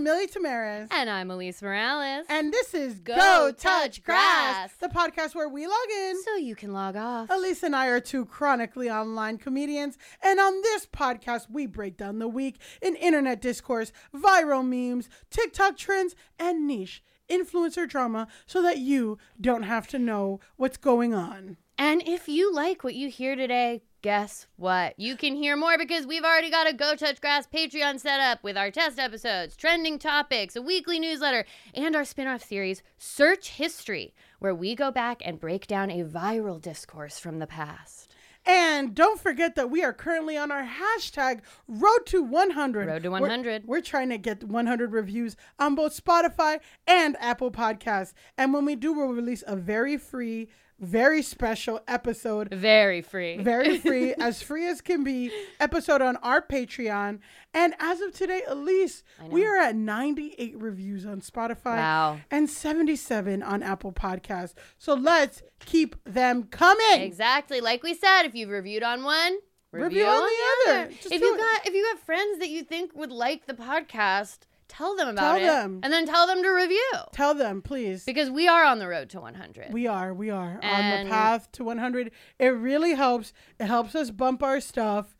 I'm Milly Tamaris. And I'm Alise Morales. And this is Go, Go Touch Touch Grass, Grass. the podcast where we log in. so you can log off. Alise and I are two chronically online comedians, and on this podcast, we break down the week in internet discourse, viral memes, TikTok trends, and niche influencer drama so that you don't have to know what's going on. And if you like what you hear today, guess what? You can hear more because we've already got a Go Touch Grass Patreon set up with our test episodes, trending topics, a weekly newsletter, and our spin off series, Search History, where we go back and break down a viral discourse from the past. And don't forget that we are currently on our hashtag Road to 100. Road to We're- 100. We're, trying to get 100 reviews on both Spotify and Apple Podcasts. And when we do, we'll release a very free, very special episode. Very free. Very free, as free as can be, episode on our Patreon. And as of today, Alise, we are at 98 reviews on Spotify Wow. and 77 on Apple Podcasts. So let's keep them coming. Exactly. Like we said, if you've reviewed on one, review, Review on the other. Just If you it. got if you got friends that you think would like the podcast, tell them about it. Tell it. them. And then tell them to review. Tell them, please. Because we are on the road to 100. We are, we are on the path to 100. It really helps. It helps us bump our stuff.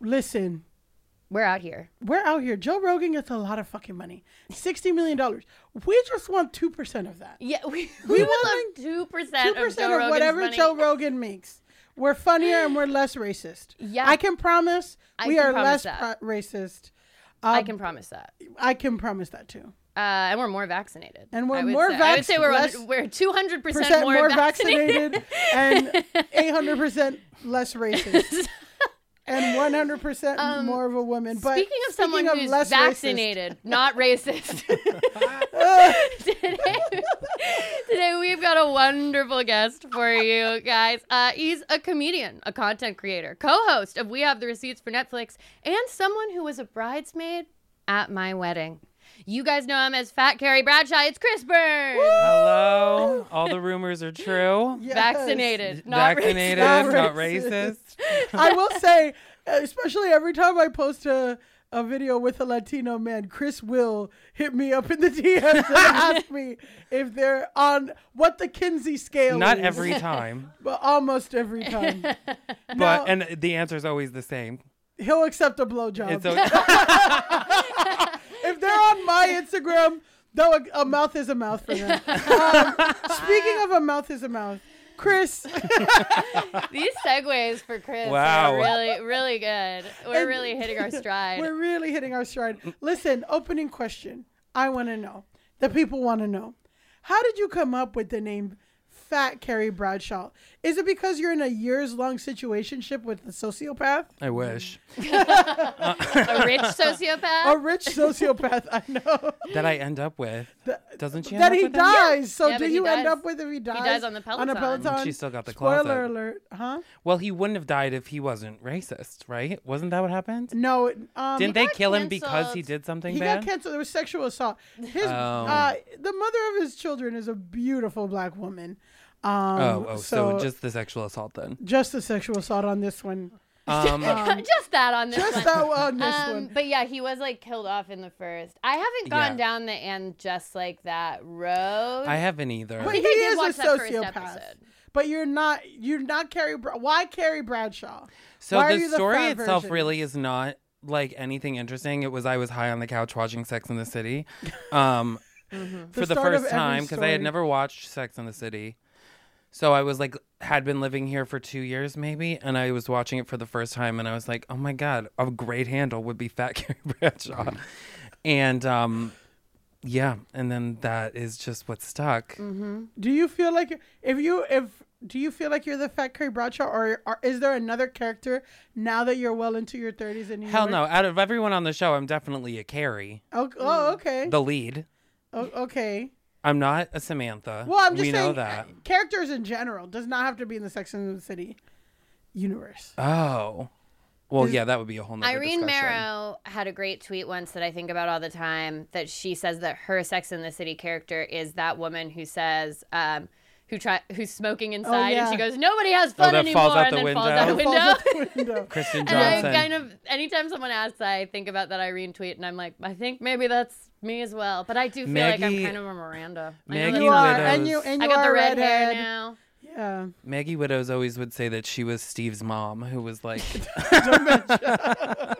Listen, We're out here. we're out here. Joe Rogan gets a lot of fucking money. $60 million. We just want 2% of that. Yeah, we, We we want love two 2% of, of, Joe Rogan's whatever money. Joe Rogan makes. We're funnier and we're less racist. Yeah. I can promise I we can are promise less pro- racist. I Um, can promise that. I can promise that too. Uh, and we're more vaccinated. And we're more vaccinated. I would say we're we're 200 Percent percent more, more, vaccinated, and 800% less racist. and 100% more of a woman. But Um, Speaking of someone who's less racist- vaccinated, not racist. today, today we've got a wonderful guest for you guys. Uh, he's a comedian, a content creator, co-host of We Have the Receipts for Netflix, and someone who was a bridesmaid at my wedding. You guys know him as Fat Carrie Bradshaw. It's Chris Burns. Hello. All the rumors are true. Yes. Vaccinated, not Vaccinated, Not not racist. racist. I will say, especially every time I post a, a video with a Latino man, Chris will hit me up in the DMs and ask me if they're on what the Kinsey scale Not is. every time, but almost every time. but Now, and the answer is always the same. he'll accept a blowjob. It's o- if they're on my Instagram, though a, a mouth is a mouth for them. Um, speaking of a mouth is a mouth, Chris, These segues for Chris Wow. are really, really good. We're And- really hitting our stride. we're really hitting our stride. Listen, opening question. I want to know. The people want to know. How did you come up with the name Fat Carrie Bradshaw? Is it because you're in a years long situationship with a sociopath? I wish a rich sociopath. A rich sociopath, I know. that I end up with. That- Doesn't she? end that up he with him? dies. So Yeah, do but he you end dies- up with if he dies? dies on the On a Peloton. Peloton. She's still got the Spoiler closet. alert, huh? Well, he wouldn't have died if he wasn't racist, right? Wasn't that what happened? No, um, Didn't they got kill him because he canceled. did something he bad? got canceled. There was sexual assault. His Oh. uh, the mother of his children is a beautiful black woman. Um, oh, oh, so, just the sexual assault then. just the sexual assault on this one. Um, just that on this one. Just one. that on this Um, one. but yeah, he was like killed off in the first. I haven't gone Yeah. down the and just like that road. I haven't either. But he I is a sociopath. But you're not. You're not Carrie. Bra- Why Carrie Bradshaw? So Why are the you the story fat itself version? really is not like anything interesting. It was I was high on the couch watching Sex in the City, um, for the start of first time because I had never watched Sex in the City. So I was like had been living here for two years maybe, and I was watching it for the first time, and I was like, oh my god, a great handle would be Fat Carrie Bradshaw, and um, yeah, and then that is just what stuck. Mm-hmm. Do you feel like if you if do you feel like you're the fat Carrie Bradshaw, or, or is there another character now that you're well into your 30s in New Hell York? no! Out of everyone on the show, I'm definitely a Carrie, Oh, oh okay. the lead. Oh, okay. I'm not a Samantha. Well, I'm just we saying know that. uh, characters in general does not have to be in the Sex and the City universe. Oh, well, yeah, that would be a whole nother Irene discussion. Marrow had a great tweet once that I think about all the time. That she says that her Sex in the City character is that woman who says, um, who try who's smoking inside, Oh, yeah. and she goes, "Nobody has fun that anymore," falls out and the then falls out a window. window. Falls out the window. Kristen and I kind of anytime someone asks, I think about that Irene tweet, and I'm like, I think maybe that's me as well. But I do feel like I'm kind of a Miranda. I Maggie you are, Widows. and you and I got are the a red hair redhead. now. Yeah. Maggie Widows always would say that she was Steve's mom, who was like,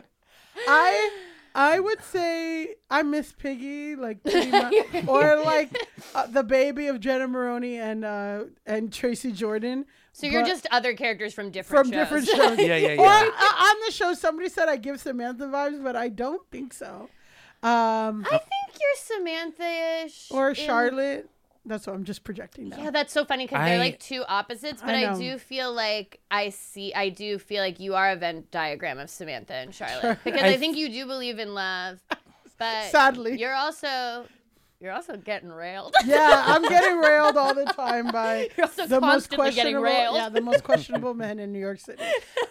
I I would say I miss Piggy, like pretty much, or like uh, the baby of Jenna Maroney and uh and Tracy Jordan. So you're just other characters from different from shows. different shows. yeah, yeah, Or yeah. uh, on the show, somebody said I give Samantha vibes, but I don't think so. Um, I think you're Samantha-ish. or in- Charlotte. That's what I'm just projecting now. Yeah, that's so funny because they're like two opposites, but I I, do feel like I see, I do feel like you are a Venn diagram of Samantha and Charlotte because I, I think you do believe in love, but Sadly. you're also, you're also getting railed. yeah, I'm getting railed all the time by the most questionable. Yeah, the most questionable men in New York City.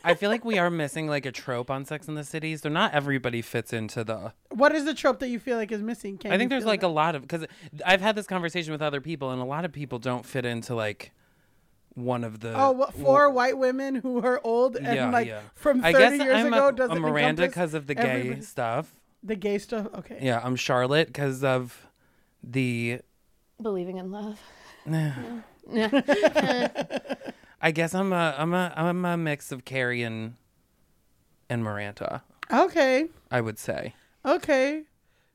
I feel like we are missing like a trope on Sex in the City. So not everybody fits into the. What is the trope that you feel like is missing? Can I think there's like that? a lot of because I've had this conversation with other people, and a lot of people don't fit into like one of the. Oh, what, four white women who are old and yeah, like yeah. from I 30 guess years I'm ago a, doesn't a Miranda because of the gay everybody. stuff. the gay stuff. Okay. Yeah, I'm Charlotte because of the. Believing in love. I guess I'm a I'm a I'm a mix of Carrie and and Miranda. Okay. I would say, Okay.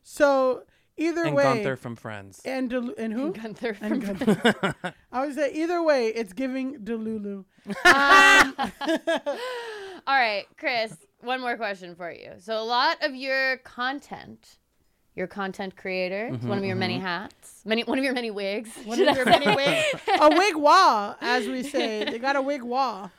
So either and way, Gunther from Friends. and Del- and who? Gunther And from Gunther. I would say either way, it's giving Delulu. Um, all right, Chris, one more question for you. So a lot of your content, your content creator, it's one of your many hats, many one of your many wigs. One of your many wigs. a wig wall, as we say. They got a wig wall.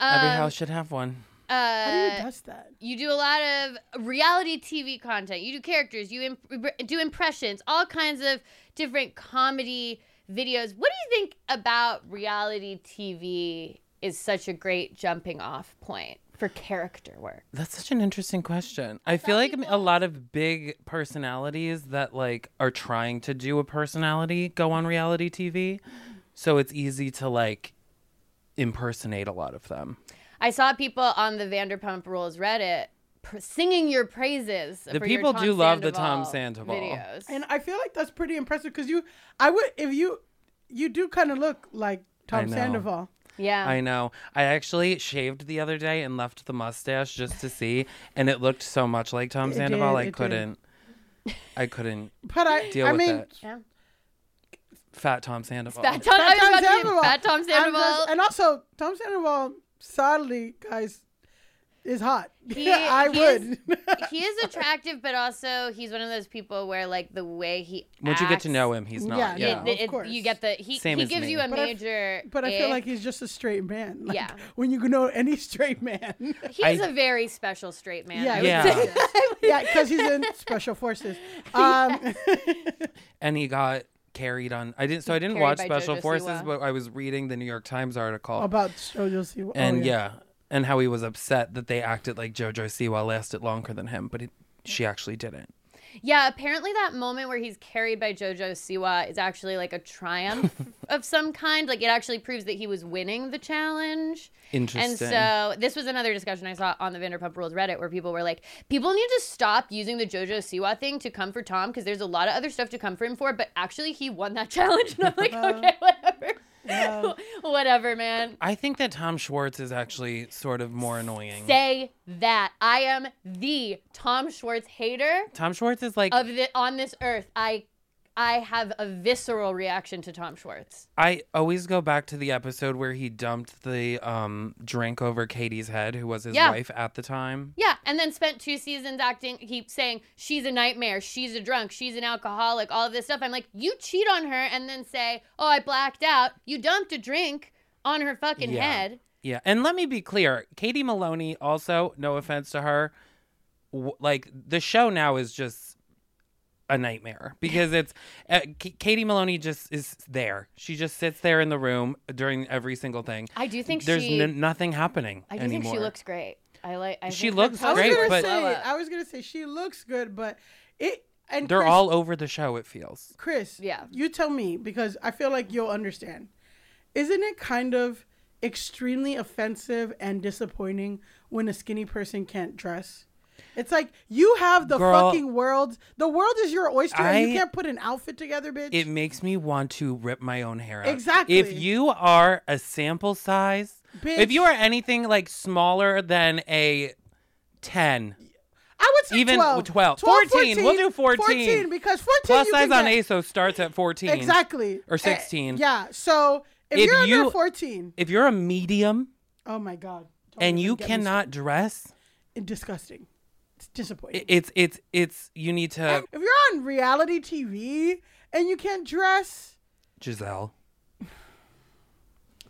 Every Um, house should have one. How do you uh, dust that? you do a lot of reality TV content. You do characters. You imp- do impressions. All kinds of different comedy videos. What do you think about reality TV? Is such a great jumping off point for character work. That's such an interesting question. I feel like a lot of big personalities that like are trying to do a personality go on reality TV. Mm-hmm. So it's easy to like impersonate a lot of them. I saw people on the Vanderpump Rules Reddit pr- singing your praises. The for people your Tom do love the Tom Sandoval Sandoval. videos. And I feel like that's pretty impressive because you, I would, if you, you do kind of look like Tom know. Sandoval. Yeah, I know. I actually shaved the other day and left the mustache just to see, and it looked so much like Tom It Sandoval. did, I it did. couldn't. I couldn't But I, deal I with mean, it. yeah. Fat Tom Sandoval. Fat Tom, Fat Tom about to say Sandoval. Fat Tom I'm Sandoval. just- and also Tom Sandoval, sadly, guys, is hot. He- I he would. he is attractive, but also he's one of those people where like the way he Once you get to know him, he's not. Yeah, Yeah. no. it- it- of course. you get the he, Same he gives me. you a But I- major. but I feel ick. like he's just a straight man. Like, Yeah. When you know any straight man. he's I- a very special straight man. Yeah, Yeah. yeah, because he's in special forces. Um, and he got carried on. I didn't. So I didn't watch Special Jojo Forces, Siwa. but I was reading the New York Times article, about Jojo Siwa. and oh, yeah. And how he was upset that they acted like JoJo Siwa lasted longer than him, but it, she actually didn't. Yeah, apparently that moment where he's carried by Jojo Siwa is actually like a triumph of some kind. Like it actually proves that he was winning the challenge. Interesting. And so this was another discussion I saw on the Vanderpump Rules Reddit where people were like, people need to stop using the Jojo Siwa thing to come for Tom because there's a lot of other stuff to come for him for, but actually he won that challenge. And I'm like, okay, whatever. whatever, man. I think that Tom Schwartz is actually sort of more annoying. Say that. I am the Tom Schwartz hater Tom Schwartz is like of the on this earth. I I have a visceral reaction to Tom Schwartz. I always go back to the episode where he dumped the um, drink over Katie's head, who was his Yeah. wife at the time. Yeah, and then spent two seasons acting, keep saying she's a nightmare, she's a drunk, she's an alcoholic, all of this stuff. I'm like, you cheat on her and then say, oh, I blacked out. You dumped a drink on her fucking Yeah. head. Yeah, and let me be clear, Katie Maloney. Also, no offense to her, w- like the show now is just a nightmare because it's uh, K- Katie Maloney just is there. She just sits there in the room during every single thing. I do think There's she. n- nothing happening I do anymore. think she looks great. I like. I She think her looks I was great, gonna but- say, I was gonna say she looks good, but it and They're Chris, all over the show. It feels. Chris. Yeah. you tell me because I feel like you'll understand. Isn't it kind of extremely offensive and disappointing when a skinny person can't dress? It's like you have the Girl, fucking world. The world is your oyster, and you can't put an outfit together, bitch. It makes me want to rip my own hair out. Exactly. If you are a sample size, if you are anything like smaller than a 10, I would say even 12. 12. 14. We'll do 14. 14 because 14 plus you size on get. ASOS starts at 14. Exactly. Or Eh, 16. yeah. So if, If you're under 14, If you're a medium oh my god. Don't and you cannot dress, disgusting. It's disappointing. it's it's it's you need to if you're on reality TV and you can't dress, Giselle.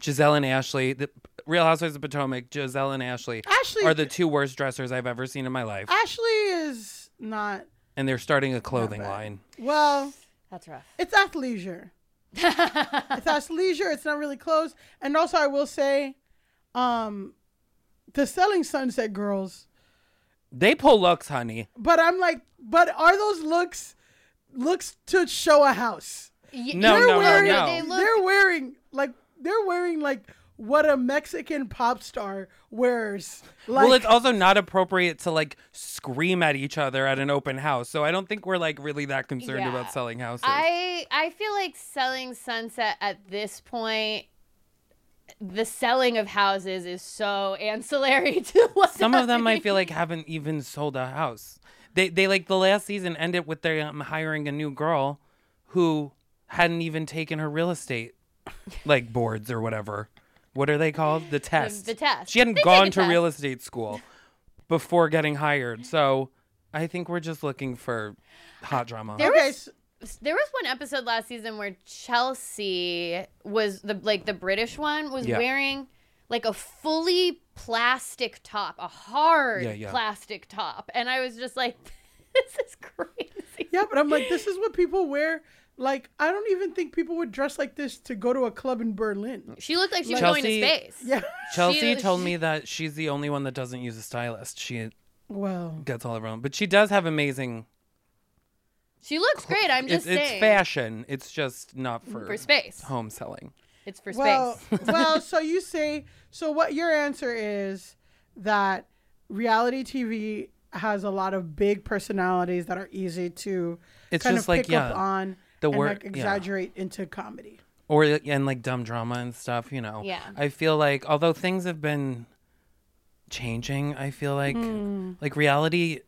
Giselle and Ashley, the Real Housewives of Potomac, Giselle and Ashley Ashley are the two worst dressers I've ever seen in my life. Ashley is not And they're starting a clothing line. well. That's rough. It's athleisure. it's athleisure. It's not really clothes. And also, I will say, um, the Selling Sunset girls. They pull looks, honey. But I'm like, but are those looks looks to show a house? Y- No, they're no, no, wearing, no. They look- They're wearing like they're wearing like what a Mexican pop star wears. Like, well, it's also not appropriate to like scream at each other at an open house. So I don't think we're like really that concerned Yeah. about selling houses. I I feel like selling Sunset at this point. The selling of houses is so ancillary to what Some of them I feel like haven't even sold a house. They they like the last season ended with them um, hiring a new girl who hadn't even taken her real estate like boards or whatever. What are they called? The test. the test. She hadn't They gone a to real estate school before getting hired. So I think we're just looking for hot drama. There okay, was- s- There was one episode last season where Chelsea was the like the British one was Yeah. wearing like a fully plastic top, a hard Yeah, yeah. plastic top, and I was just like, "This is crazy." yeah, but I'm like, this is what people wear. Like, I don't even think people would dress like this to go to a club in Berlin. She looked like she was Chelsea- going to space. Yeah. Chelsea She- told me that she's the only one that doesn't use a stylist. She Well, gets all of her own, but she does have amazing. She looks great. I'm just it's saying. fashion. It's just not for, for space. home selling. It's for well, space. well. So you say so. What your answer is that reality TV has a lot of big personalities that are easy to It's kind just of like, pick up yeah, on the and word- like yeah. exaggerate into comedy. or and like dumb drama and stuff. You know. Yeah. I feel like although things have been changing, I feel like Hmm. like reality,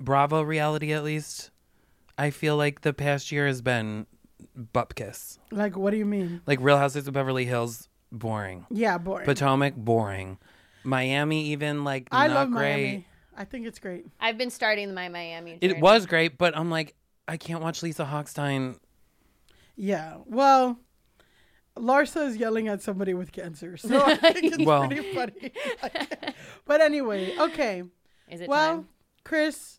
Bravo reality at least. I feel like the past year has been bupkis. Like, what do you mean? Like Real Houses of Beverly Hills, boring. Yeah, boring. Potomac, boring. Miami, even like I not love great. Miami. I think it's great. I've been starting my Miami. It was great, but I'm like, I can't watch Lisa Hochstein. Yeah. Well, Larsa is yelling at somebody with cancer, so I think it's Well. pretty funny. but anyway, okay. Is it Well, time? Chris,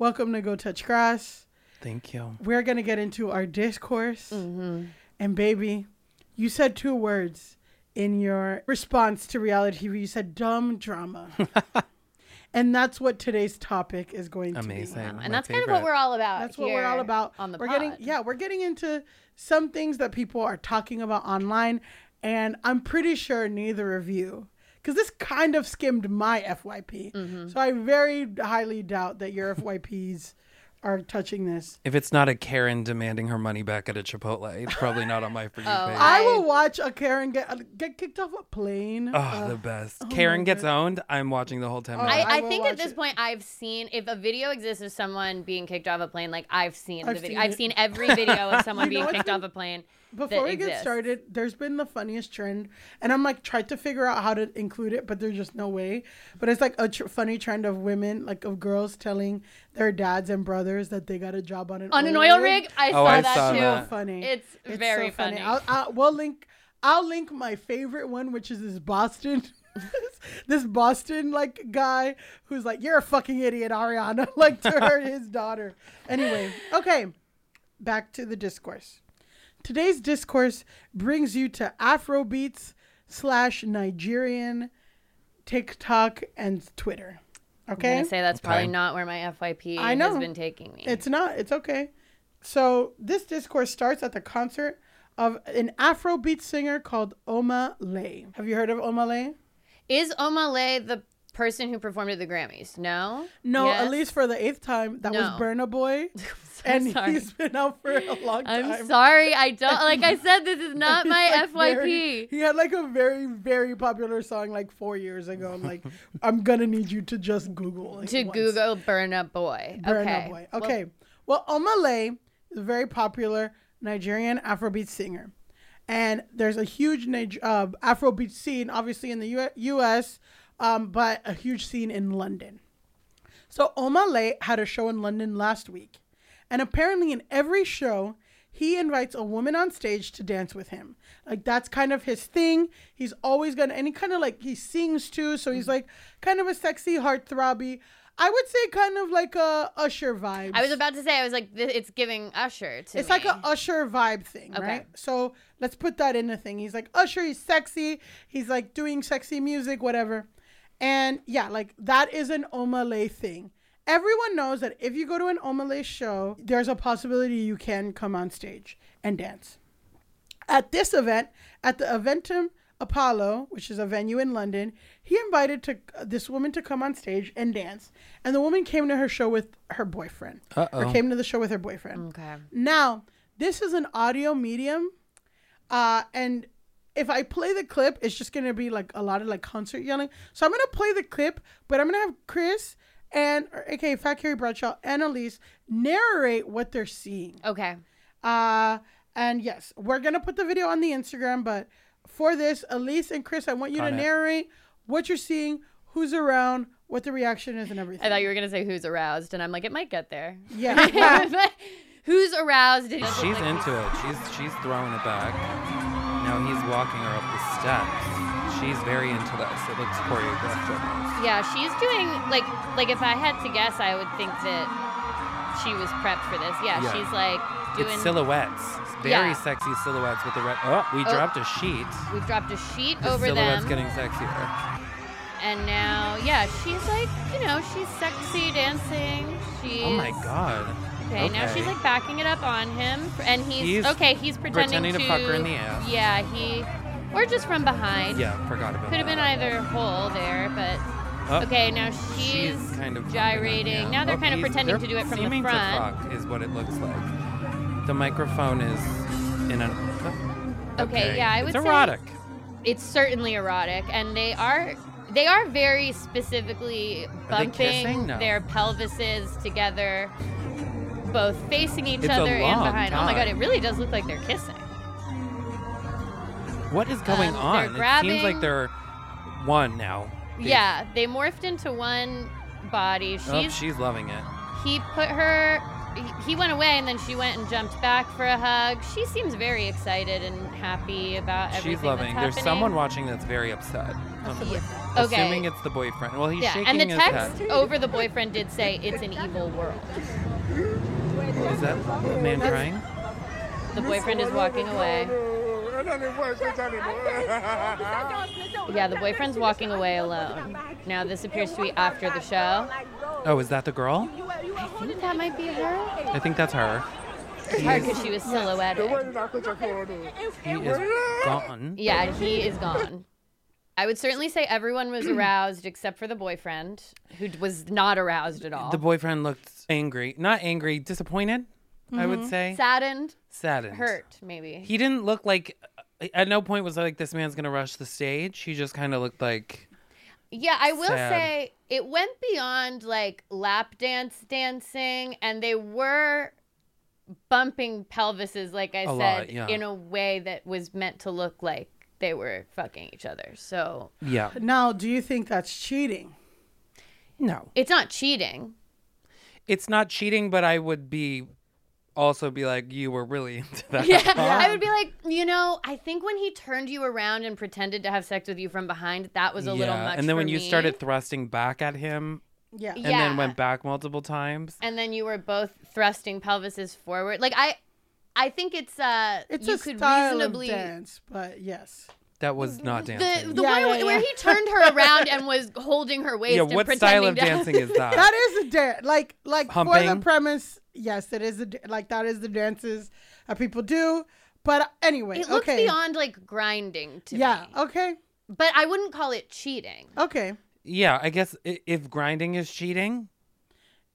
welcome to Go Touch Grass. Thank you. We're gonna get into our discourse, Mm-hmm. and baby, you said two words in your response to reality TV. You said dumb drama. And that's what today's topic is going to be. Amazing. And My that's kind of what we're all about. That's what we're all about. on the we're pod. getting yeah, we're getting into some things that people are talking about online, and I'm pretty sure neither of you, because this kind of skimmed my FYP. Mm-hmm. So I very highly doubt that your FYPs are touching this. If it's not a Karen demanding her money back at a Chipotle, it's probably not on my for you Oh, page. I I- will watch a Karen get get kicked off a plane. Oh, Uh, the best. oh Karen gets God. owned. I'm watching the whole time. Oh, I, I I think at this it. point I've seen if a video exists of someone being kicked off a plane, like I've seen I've the video. seen I've seen every video of someone being kicked off a plane. Before that we get started, there's been the funniest trend, and I'm like tried to figure out how to include it, but there's just no way. But it's like a tr- funny trend of women, like of girls telling their dads and brothers that they got a job on an On an oil rig, I Oh, saw I that saw too. that. funny. It's, It's very so funny. funny. I'll, I'll, we'll link. I'll link my favorite one, which is this Boston, this Boston like guy who's like, "You're a fucking idiot, Ariana," like to her his daughter. Anyway, okay, back to the discourse. Today's discourse brings you to Afrobeats slash Nigerian, TikTok, and Twitter. Okay. I'm gonna say that's Okay. probably not where my FYP I know. has been taking me. It's not. It's okay. So this discourse starts at the concert of an Afrobeat singer called Omah Lay. Have you heard of Omah Lay? Is Oma Omah Lay the person who performed at the Grammys? No. No, Yes? at least for the eighth time. That was Burna Boy, I'm and sorry. he's been out for a long time. I'm sorry. I don't. Like I said, this is not my like, FYP. very- he had like a very, very popular song like four years ago. I'm like, I'm gonna need you to just Google like, to once. Google Burna Boy. Burna okay. Boy. Well, Okay. Well, Omah Lay is a very popular Nigerian Afrobeat singer. And there's a huge uh, Afrobeat scene, obviously in the U- U.S., um, but a huge scene in London. So Omar Omah Lay had a show in London last week. And apparently, in every show, he invites a woman on stage to dance with him. Like, that's kind of his thing. He's always gonna, and he kind of like, he sings too. So he's like kind of a sexy, heartthrobby. I would say kind of like a Usher vibe. I was about to say. I was like, it's giving Usher to It's me. like a Usher vibe thing, Okay. right? So let's put that in the thing. He's like Usher, he's sexy, he's like doing sexy music, whatever. And yeah, like that is an Omah Lay thing. Everyone knows that if you go to an Omah Lay show, there's a possibility you can come on stage and dance. At this event, at the Eventim Apollo, which is a venue in London, he invited to this woman to come on stage and dance. And the woman came to her show with her boyfriend. Or Uh-oh. came to the show with her boyfriend. Okay. Now, this is an audio medium, uh, and if I play the clip, it's just gonna be like a lot of like concert yelling. So I'm gonna play the clip, but I'm gonna have Chris and or, aka Fat Carrie Bradshaw and Alise narrate what they're seeing. Okay. Uh, and yes, we're gonna put the video on the Instagram, but for this, Alise and Chris, I want you Got to it. narrate what you're seeing, who's around, what the reaction is, and everything. I thought you were gonna say who's aroused, and I'm like, it might get there. Yeah. who's aroused? It She's like into it. She's she's throwing it back. He's walking her up the steps. She's very into this. It looks choreographed almost. Yeah, she's doing like like if I had to guess, I would think that she was prepped for this. Yeah, Yeah. she's like doing. It's silhouettes. Very Yeah. sexy silhouettes with the red. Oh, we Oh. dropped a sheet. We've dropped a sheet The over silhouette's them, getting sexier. and now yeah, she's like you know she's sexy dancing. She's Oh my god. Okay, now she's like backing it up on him, and he's, He's okay. He's pretending, pretending to fuck her in the ass. Yeah, he, or just from behind. Yeah, forgot about Could have been either hole there, but Oh, okay. Now she's, she's kind of gyrating. yeah. Now they're Oh, kind of pretending to do it from the front. To fuck is what it looks like. The microphone is in an. oh, Okay, yeah, I would it's say- erotic. It's certainly erotic, and they are they are very specifically bumping? No. their pelvises together, both facing each It's other and behind. Oh my god, it really does look like they're kissing. What is going Um, on? they're It seems like they're one now. They- Yeah, they morphed into one body. She's Oh, she's loving it. he put her he- went away and then she went and jumped back for a hug she seems very excited and happy about everything She's loving. There's someone watching that's very upset. Yeah. Assuming it's the boyfriend. Well, he's yeah shaking and the text over the boyfriend did say it's an evil world Is that the man crying? the boyfriend is walking away yeah the boyfriend's walking away alone now this appears to be after the show Oh, is that the girl? i think that might be her I think that's her. because she was silhouetted He is gone. yeah he is gone I would certainly say everyone was aroused except for the boyfriend, who was not aroused at all. The boyfriend looked angry. Not angry, disappointed, I would mm-hmm. say. Saddened, Saddened. hurt, maybe. He didn't look like at no point was I like this man's gonna rush the stage. He just kind of looked like Yeah, I will Sad. say it went beyond like lap dance dancing, and they were bumping pelvises, like I A said, lot, yeah. in a way that was meant to look like they were fucking each other. So yeah. Now, do you think that's cheating? No, it's not cheating. it's not cheating, but I would be also be like you were really into that. Yeah, I would be like, you know, I think when he turned you around and pretended to have sex with you from behind, that was a little much. And then for when you started thrusting back at him Yeah. and Yeah. then went back multiple times. and then you were both thrusting pelvises forward, like I, I think it's uh, It's you a could style reasonably of dance, but yes. That was not dancing. the Yeah, one yeah, where- where he turned her around and was holding her waist yeah, and what pretending style of dancing is that? That is a dance. Like, like for the premise, yes, it is a like that is the dances that people do. But anyway, It looks okay, beyond like grinding to yeah, me, okay, but I wouldn't call it cheating. okay. yeah, I guess if grinding is cheating,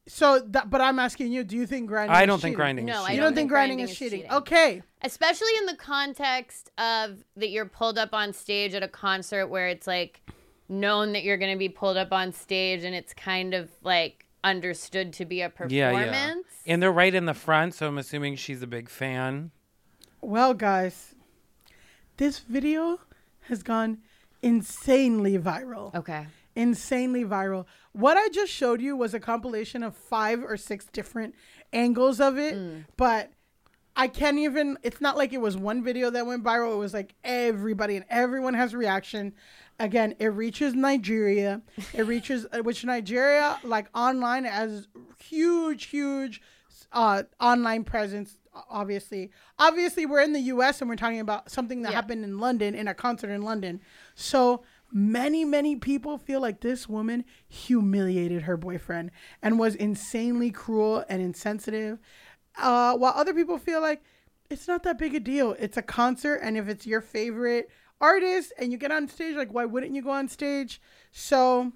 So, that, but I'm asking you, do you think grinding? I don't think cheating? grinding No, is I cheating. You don't think grinding, is cheating? cheating. Okay, especially in the context of that you're pulled up on stage at a concert where it's like known that you're going to be pulled up on stage and it's kind of like understood to be a performance. Yeah, yeah. And they're right in the front, so I'm assuming she's a big fan. well, guys, this video has gone insanely viral. Okay. insanely viral. What I just showed you was a compilation of five or six different angles of it, but I can't even. It's not like it was one video that went viral. It was like everybody and everyone has a reaction. Again, it reaches Nigeria. It reaches uh, which Nigeria like online has huge, huge uh, online presence. Obviously, obviously, we're in the U.S. and we're talking about something that Yeah. happened in London in a concert in London. So many, many people feel like this woman humiliated her boyfriend and was insanely cruel and insensitive. Uh, while other people feel like it's not that big a deal. It's a concert, and if it's your favorite artist and you get on stage, like why wouldn't you go on stage? So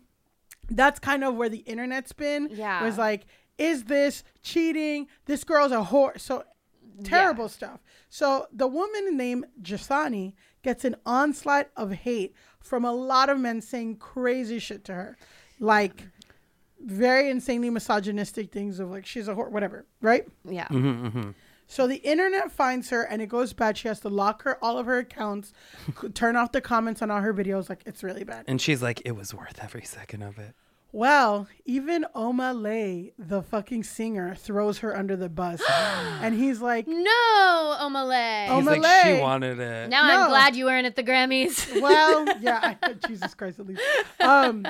that's kind of where the internet's been. Yeah. Was like, is this cheating? This girl's a whore. So terrible stuff. So the woman named Jasani gets an onslaught of hate from a lot of men saying crazy shit to her. Like very insanely misogynistic things of like she's a whore, whatever, right? Yeah. Mm-hmm, mm-hmm. So the internet finds her and it goes bad. She has to lock her all of her accounts, turn off the comments on all her videos. Like it's really bad. And she's like, it was worth every second of it. Well, even Omah Lay, the fucking singer, throws her under the bus, and he's like, No, Omah Lay. Oh, He's like, Malay. she wanted it. now No. I'm glad you weren't at the Grammys. "Well, yeah, I, Jesus Christ, at least." Um,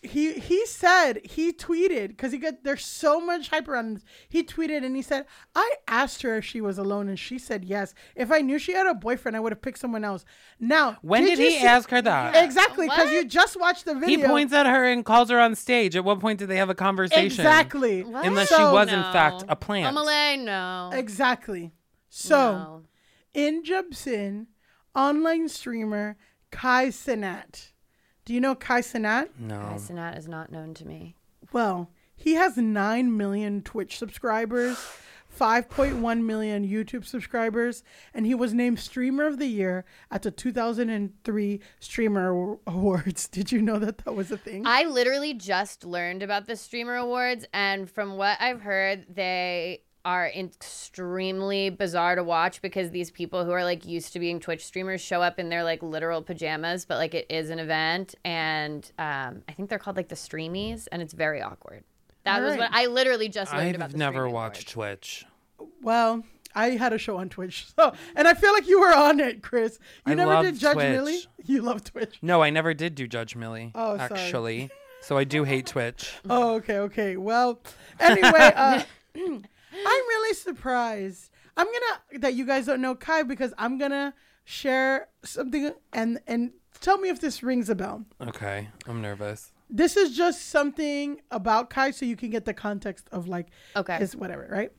he he said he tweeted because he got there's so much hype around this. He tweeted and he said, "I asked her if she was alone, and she said yes. If I knew she had a boyfriend, I would have picked someone else." Now, when did, you he see- ask her that? Exactly, because you just watched the video. He points at her and calls her on stage. At what point did they have a conversation? exactly. Unless she So- was in fact a plant. Omah Lay, no. Exactly. So. No. in jumps online streamer Kai Cenat. Do you know Kai Cenat? No. Kai Cenat is not known to me. Well, he has 9 million Twitch subscribers, 5.1 million YouTube subscribers, and he was named Streamer of the Year at the 2003 Streamer Awards. Did you know that that was a thing? I literally just learned about the streamer awards, and from what I've heard, they are extremely bizarre to watch because these people who are like used to being Twitch streamers show up in their like literal pajamas, but like it is an event, and um, I think they're called like the streamies, and it's very awkward. That All was right. what I literally just learned about. I've The never streaming watched Twitch. well, I had a show on Twitch. So, and I feel like you were on it, Chris. You I never love did Judge Twitch. Milly? You love Twitch. No, I never did do Judge Milly. Oh, sorry. actually. So I do hate Twitch. Oh, okay, okay. Well, anyway, uh, I'm really surprised. I'm gonna that you guys don't know Kai because I'm gonna share something and and tell me if this rings a bell. Okay, I'm nervous. This is just something about Kai, so you can get the context of like Okay. his whatever, right?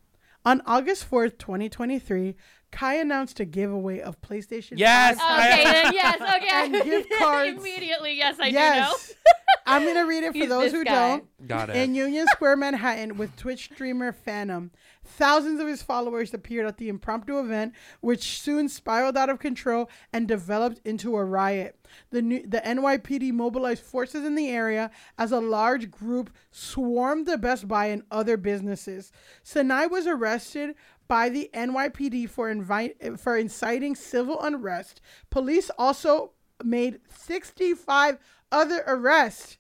On August 4th, 2023, Kai announced a giveaway of PlayStation Yes! 5 Okay, then yes, okay. And gift cards. Immediately, yes, I Yes. do I'm going to read it for He's those this who guy. don't. Got it. In Union Square, Manhattan, with Twitch streamer Fanum. Thousands of his followers appeared at the impromptu event, which soon spiraled out of control and developed into a riot. The, new, the NYPD mobilized forces in the area as a large group swarmed the Best Buy and other businesses. Cenat was arrested by the NYPD for, invite, for inciting civil unrest. Police also made 65 other arrests.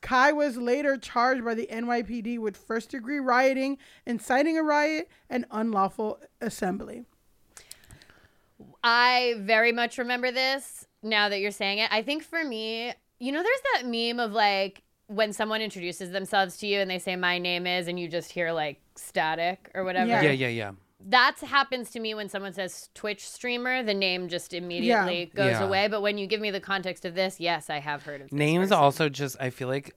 Kai was later charged by the NYPD with first degree rioting, inciting a riot, and unlawful assembly. I very much remember this now that you're saying it. I think for me, you know, there's that meme of like when someone introduces themselves to you and they say, My name is, and you just hear like static or whatever. Yeah. yeah, yeah, yeah. That happens to me when someone says Twitch streamer, the name just immediately goes Yeah. away. But when you give me the context of this, yes, I have heard of this Names person. also just I feel like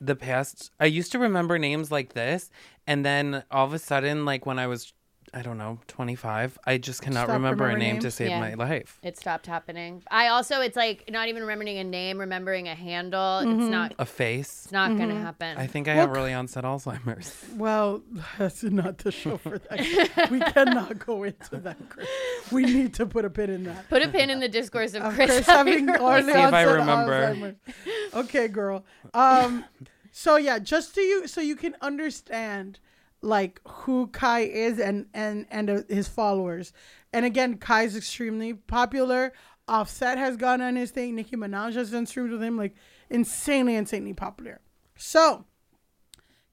the past I used to remember names like this and then all of a sudden like when I was I don't know, 25, I just cannot Stop remember a remembering name to names? save Yeah. my life. It stopped happening. I also, it's like not even remembering a name, remembering a handle. Mm-hmm. It's not. A face. It's not gonna happen. I think I have early onset Alzheimer's. Well, that's not the show for that. we cannot go into that. Chris. We need to put a pin in that. Put a pin in the discourse of Of Chris. Chris having early see if I onset remember. Alzheimer's. Okay, girl. Um, so yeah, just so you so you can understand like who Kai is and and and uh, his followers. And again, Kai's extremely popular. Offset has gone on his thing. Nicki Minaj has done streams with him, like insanely, insanely popular. So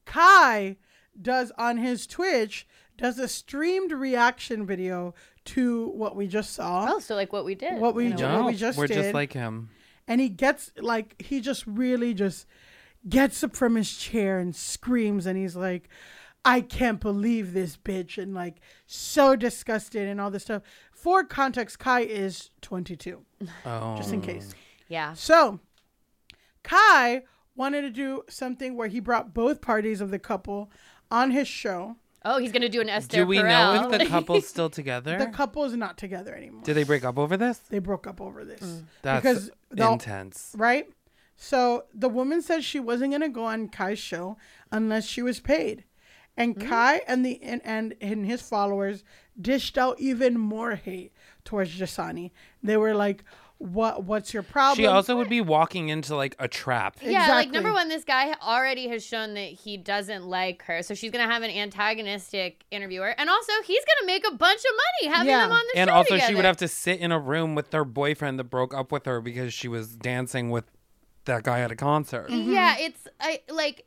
Kai does on his Twitch does a streamed reaction video to what we just saw. oh, so like what we did. What we in a what we just we're did. just like him. and he gets like he just really just gets up from his chair and screams and he's like I can't believe this bitch and like so disgusted and all this stuff. For context, Kai is 22, Oh. just in case. Yeah. So, Kai wanted to do something where he brought both parties of the couple on his show. Oh, he's gonna do an Esther Do we know if the couple's still together? The couple is not together anymore. Did they break up over this? They broke up over this. Mm. That's Because the- intense. right? So the woman said she wasn't gonna go on Kai's show unless she was paid, and Mm-hmm. Kai and the and, and and his followers dished out even more hate towards Jasani. They were like, "What? What's your problem?" She also would be walking into like a trap. Yeah, like number one, this guy already has shown that he doesn't like her, so she's gonna have an antagonistic interviewer, and also he's gonna make a bunch of money having Yeah. them on the And show And also, she would have to sit in a room with her boyfriend that broke up with her because she was dancing with that guy at a concert. Yeah, it's I like.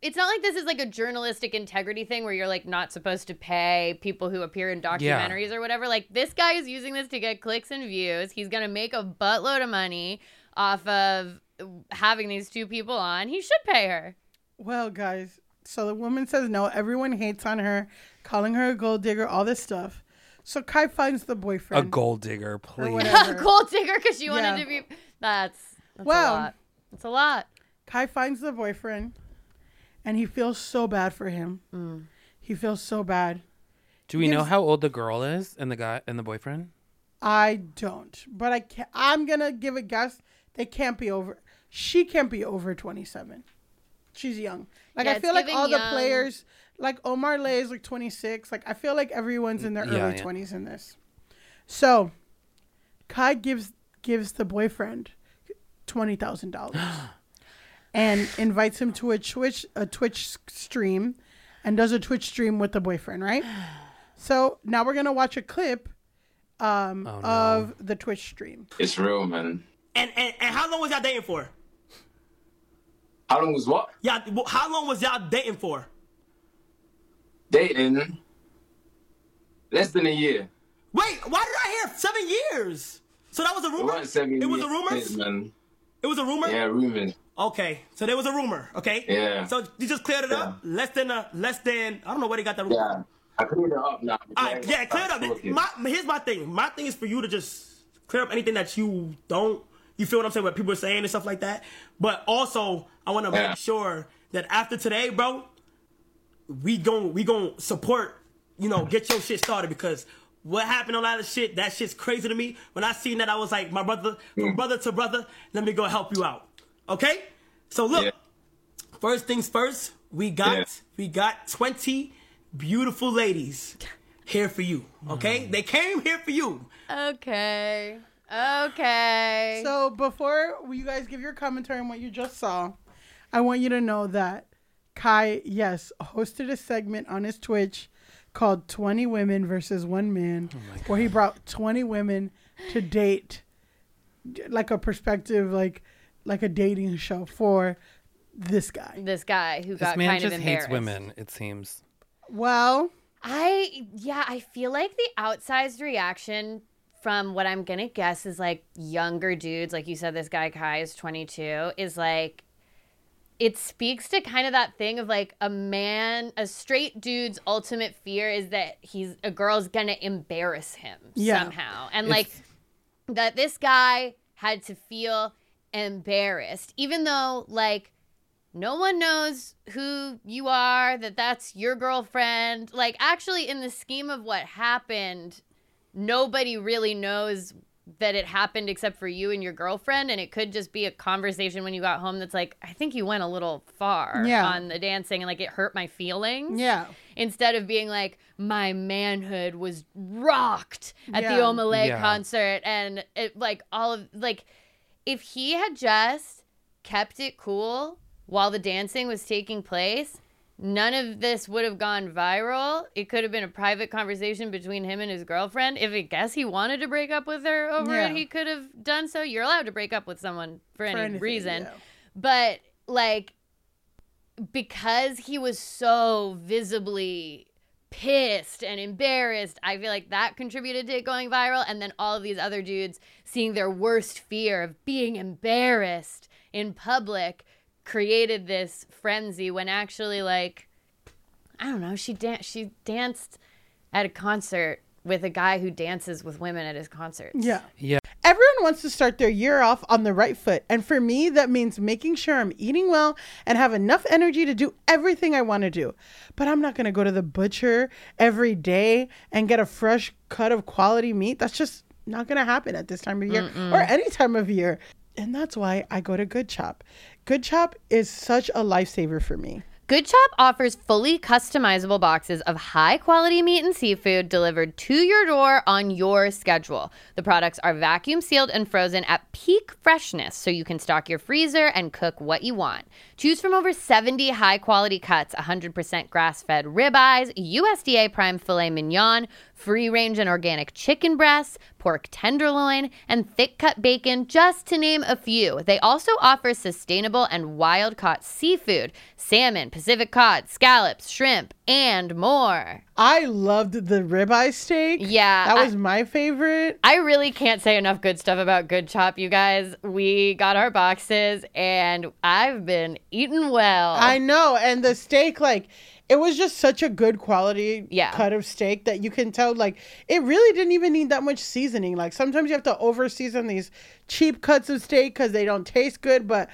It's not like this is like a journalistic integrity thing where you're like not supposed to pay people who appear in documentaries or whatever. Like this guy is using this to get clicks and views. He's gonna make a buttload of money off of having these two people on. He should pay her. Well, guys, so the woman says no. Everyone hates on her, calling her a gold digger, all this stuff. So Kai finds the boyfriend. A gold digger, please. whatever. Gold digger because she wanted to be. That's that's Well- a lot. That's a lot. Kai finds the boyfriend, and he feels so bad for him. Mm. He feels so bad. Do we know Gives- how old the girl is and the guy and the boyfriend? I don't, but I can I'm gonna give a guess. They can't be over. She can't be over 27. She's young. Like Yeah, I feel like giving all the players, like Omah Lay is like 26. Like I feel like everyone's in their Yeah, early yeah. 20s in this. So, Kai gives gives the boyfriend twenty thousand dollars and invites him to a Twitch a Twitch stream, and does a Twitch stream with the boyfriend. Right. So now we're gonna watch a clip um, Oh, no. of the Twitch stream. It's real, man. And, and and how long was y'all dating for? How long was what? Y'all, how long was y'all dating for? Dating? Less than a year. Wait, why did I hear seven years? So that was a It rumor. wasn't seven It was a years, rumor. man. It was a rumor. Yeah, rumors. Okay, so there was a rumor. Okay. Yeah. So you just cleared it up. Less than a less than I don't know where they got that rumor. Yeah. I cleared it up now. All right, yeah, clear it up. My, here's my thing. My thing is for you to just clear up anything that you don't. You feel what I'm saying? What people are saying and stuff like that. But also, I want to Yeah. make sure that after today, bro, we gon' we gon' support you know, get your shit started because what happened on that shit, that shit's crazy to me. When I seen that, I was like, my brother, from mm. brother to brother, let me go help you out. Okay? So look, Yeah. first things first, we got Yeah. we got 20 beautiful ladies here for you. Okay? Mm. They came here for you. Okay. Okay. So before you guys give your commentary on what you just saw, I want you to know that Kai, yes, hosted a segment on his Twitch called 20 Women versus One Man, oh where he brought 20 women to date, like a perspective, like like a dating show for this guy. this guy who This got man kind just of hates women. It seems. Well, I yeah, I feel like the outsized reaction from what I'm gonna guess is like younger dudes, like you said, this guy Kai is 22, is like it speaks to kind of that thing of like a man, a straight dude's ultimate fear is that he's a girl's gonna embarrass him Yeah. somehow, and like that this guy had to feel embarrassed, even though like no one knows who you are, that that's your girlfriend. Like, actually, in the scheme of what happened, nobody really knows that it happened except for you and your girlfriend. And it could just be a conversation when you got home that's like, I think you went a little far Yeah. on the dancing and like it hurt my feelings. yeah. Instead of being like, my manhood was rocked at the Yeah. Omah Lay Yeah. concert. And it, like, all of, like, if he had just kept it cool while the dancing was taking place, none of this would have gone viral. It could have been a private conversation between him and his girlfriend. If I guess he wanted to break up with her over Yeah. it, he could have done so. You're allowed to break up with someone for, any anything, reason. yeah. But like because he was so visibly pissed and embarrassed, I feel like that contributed to it going viral. And then all of these other dudes seeing their worst fear of being embarrassed in public created this frenzy when actually like I don't know, she dan- she danced at a concert with a guy who dances with women at his concerts. Yeah. Yeah. Everyone wants to start their year off on the right foot. And for me, that means making sure I'm eating well and have enough energy to do everything I want to do. But I'm not going to go to the butcher every day and get a fresh cut of quality meat. That's just not going to happen at this time of year or any time of year. And that's why I go to Good Chop. Good Chop is such a lifesaver for me. Good Chop offers fully customizable boxes of high quality meat and seafood delivered to your door on your schedule. The products are vacuum sealed and frozen at peak freshness so you can stock your freezer and cook what you want. Choose from over 70 high quality cuts 100% grass fed ribeyes, USDA prime filet mignon, free range and organic chicken breasts, pork tenderloin, and thick cut bacon, just to name a few. They also offer sustainable and wild caught seafood, salmon, Pacific cod, scallops, shrimp, and more. I loved the ribeye steak. Yeah, That I- was my favorite. I really can't say enough good stuff about Good Chop, you guys. We got our boxes and I've been eating well. I know. And the steak, like, it was just such a good quality Yeah. cut of steak that you can tell, like, it really didn't even need that much seasoning. Like, sometimes you have to over season these cheap cuts of steak because they don't taste good, but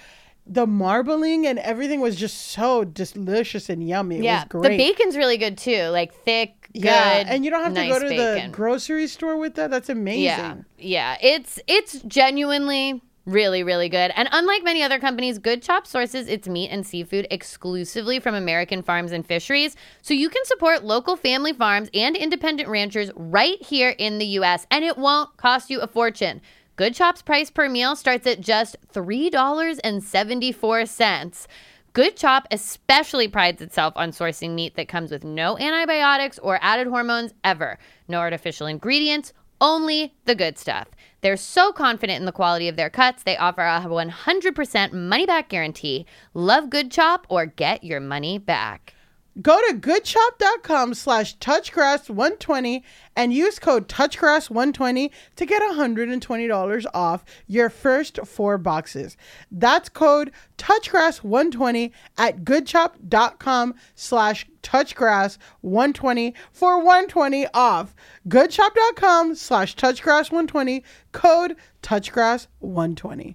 the marbling and everything was just so delicious and yummy. It yeah, was great. the bacon's really good too. Like thick, good. yeah, and you don't have nice to go to bacon. the grocery store with that. That's amazing. Yeah, yeah. It's it's genuinely really really good. And unlike many other companies, Good Chop sources its meat and seafood exclusively from American farms and fisheries, so you can support local family farms and independent ranchers right here in the U.S. and it won't cost you a fortune. Good Chop's price per meal starts at just three dollars and seventy four cents. Good Chop especially prides itself on sourcing meat that comes with no antibiotics or added hormones ever, no artificial ingredients, only the good stuff. They're so confident in the quality of their cuts, they offer a 100% money back guarantee. Love Good Chop or get your money back. Go to goodchop.com slash touchgrass120 and use code touchgrass120 to get $120 off your first four boxes. That's code touchgrass120 at goodchop.com slash touchgrass120 for 120 off. Goodchop.com slash touchgrass120, code touchgrass120.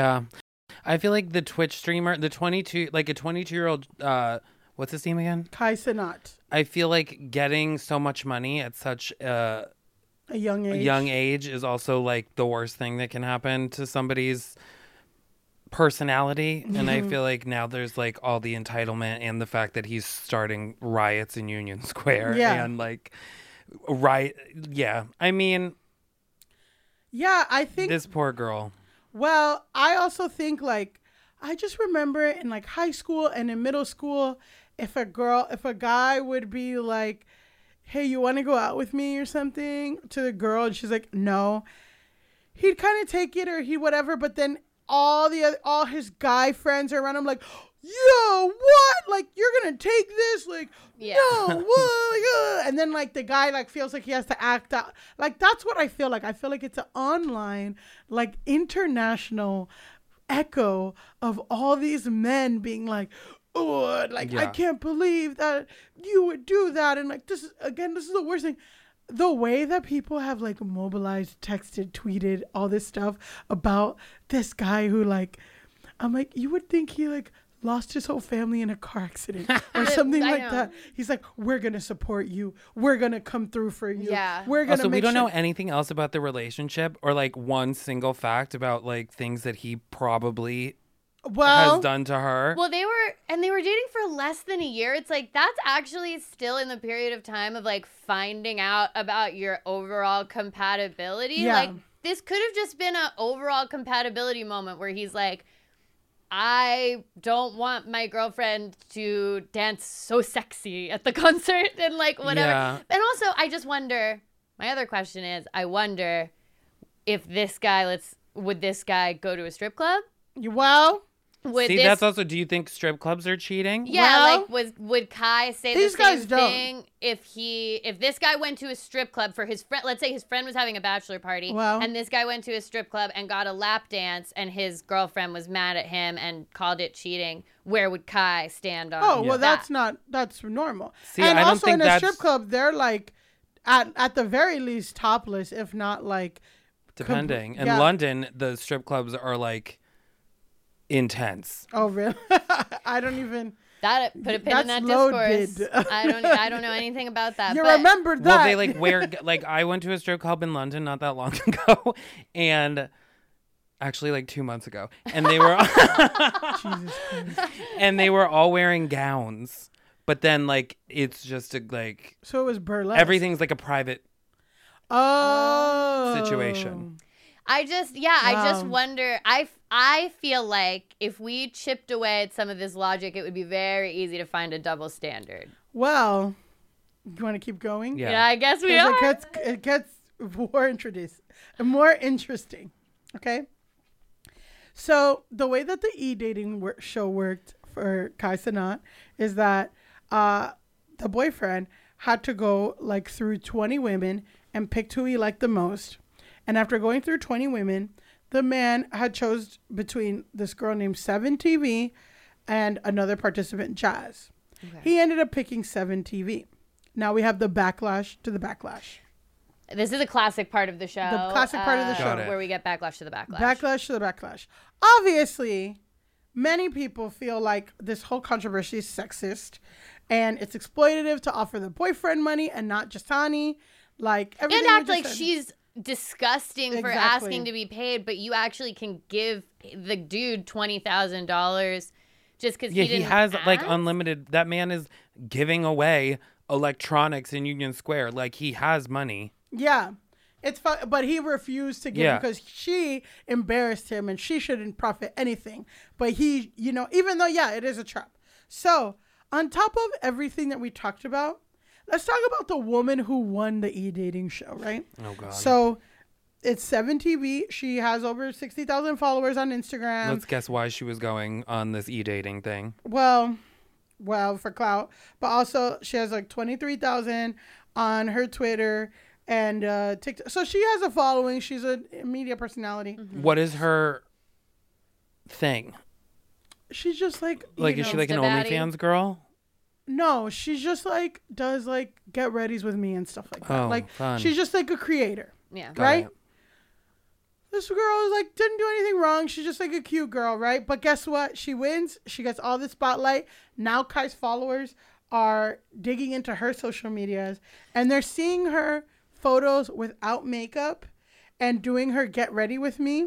Yeah. I feel like the Twitch streamer, the 22, like a 22 year old, uh, what's his name again? Kai Cenat, I feel like getting so much money at such a a young age. young age is also like the worst thing that can happen to somebody's personality. And I feel like now there's like all the entitlement and the fact that he's starting riots in Union Square. Yeah. And like, right. Yeah. I mean, Yeah, I think this poor girl. Well, I also think like I just remember in like high school and in middle school, if a girl, if a guy would be like, "Hey, you want to go out with me or something?" to the girl, and she's like, "No," he'd kind of take it or he whatever. But then all the other, all his guy friends are around him like, "Yo, what? Like you're gonna take this? Like, Yeah. no, what? Uh," and then like the guy like feels like he has to act out. Like that's what I feel like. I feel like it's an online, like international echo of all these men being like, oh, like I can't believe that you would do that, and like this is again, this is the worst thing. The way that people have like mobilized, texted, tweeted all this stuff about this guy who like, I'm like, you would think he like lost his whole family in a car accident or something like know. that. He's like, we're gonna support you. We're gonna come through for you. Yeah. we're gonna. Also, we don't know anything else about the relationship or like one single fact about like things that he probably Well, has done to her. Well, they were, and they were dating for less than a year. It's like that's actually still in the period of time of like finding out about your overall compatibility. Yeah. Like this could have just been an overall compatibility moment where he's like, I don't want my girlfriend to dance so sexy at the concert and like whatever. Yeah. And also, I just wonder. My other question is, I wonder if this guy, let's, would this guy go to a strip club? well, Would See, this that's also. Do you think strip clubs are cheating? yeah, Well, like was would Kai say these the same guys don't. thing if he if this guy went to a strip club for his friend let's say his friend was having a bachelor party Well- and this guy went to a strip club and got a lap dance and his girlfriend was mad at him and called it cheating, where would Kai stand on Oh well, that? that's not that's normal. See, and I don't also think in a that's- strip club, they're like at at the very least topless, if not like Depending. In yeah. London, the strip clubs are like intense. oh really? I don't even. that put a pin in That's that discourse. I don't I don't know anything about that. You but remembered that? Well, they like wear like I went to a strip club in London not that long ago, and actually like two months ago, and they were Jesus and they were all wearing gowns, but then like it's just a, like So it was burlesque. everything's like a private Oh. situation. I just, yeah, I just wonder. I, f- I feel like if we chipped away at some of this logic, it would be very easy to find a double standard. Well, you want to keep going? Yeah. Yeah, I guess we are. It gets it gets more introduced, more interesting. Okay. So the way that the e dating wor- show worked for Kai Cenat is that uh, the boyfriend had to go like through twenty women and picked who he liked the most, and after going through twenty women, the man had chose between this girl named Seven TV and another participant, Jazz. He ended up picking Seven TV. Now we have the backlash to the backlash. This is a classic part of the show. The classic part of the uh, show. Where we get backlash to the backlash. Backlash to the backlash. Obviously, many people feel like this whole controversy is sexist and it's exploitative to offer the boyfriend money and not Jasani. Like everything and act like said. she's disgusting for asking to be paid, but you actually can give the dude twenty thousand dollars just because Yeah, he he, didn't has like unlimited. That man is giving away electronics in Union Square. Like he has money. Yeah. It's fu- but he refused to give Yeah. because she embarrassed him and she shouldn't profit anything. But he, you know, even though yeah, it is a trap. So, on top of everything that we talked about, let's talk about the woman who won the e-dating show, right? Oh god. So, it's Seven TV. She has over sixty thousand followers on Instagram. Let's guess why she was going on this e dating thing. Well, well, for clout, but also she has like twenty three thousand on her Twitter and uh TikTok. So she has a following. She's a media personality. What is her thing? She's just like you Like, is she like an OnlyFans girl? No, she's just like does like get readies with me and stuff like that. Oh, like fun. she's just like a creator, Yeah. Got right? it. This girl is like didn't do anything wrong. She's just like a cute girl, right? But guess what? She wins. She gets all the spotlight. Now Kai's followers are digging into her social medias and they're seeing her photos without makeup and doing her get ready with me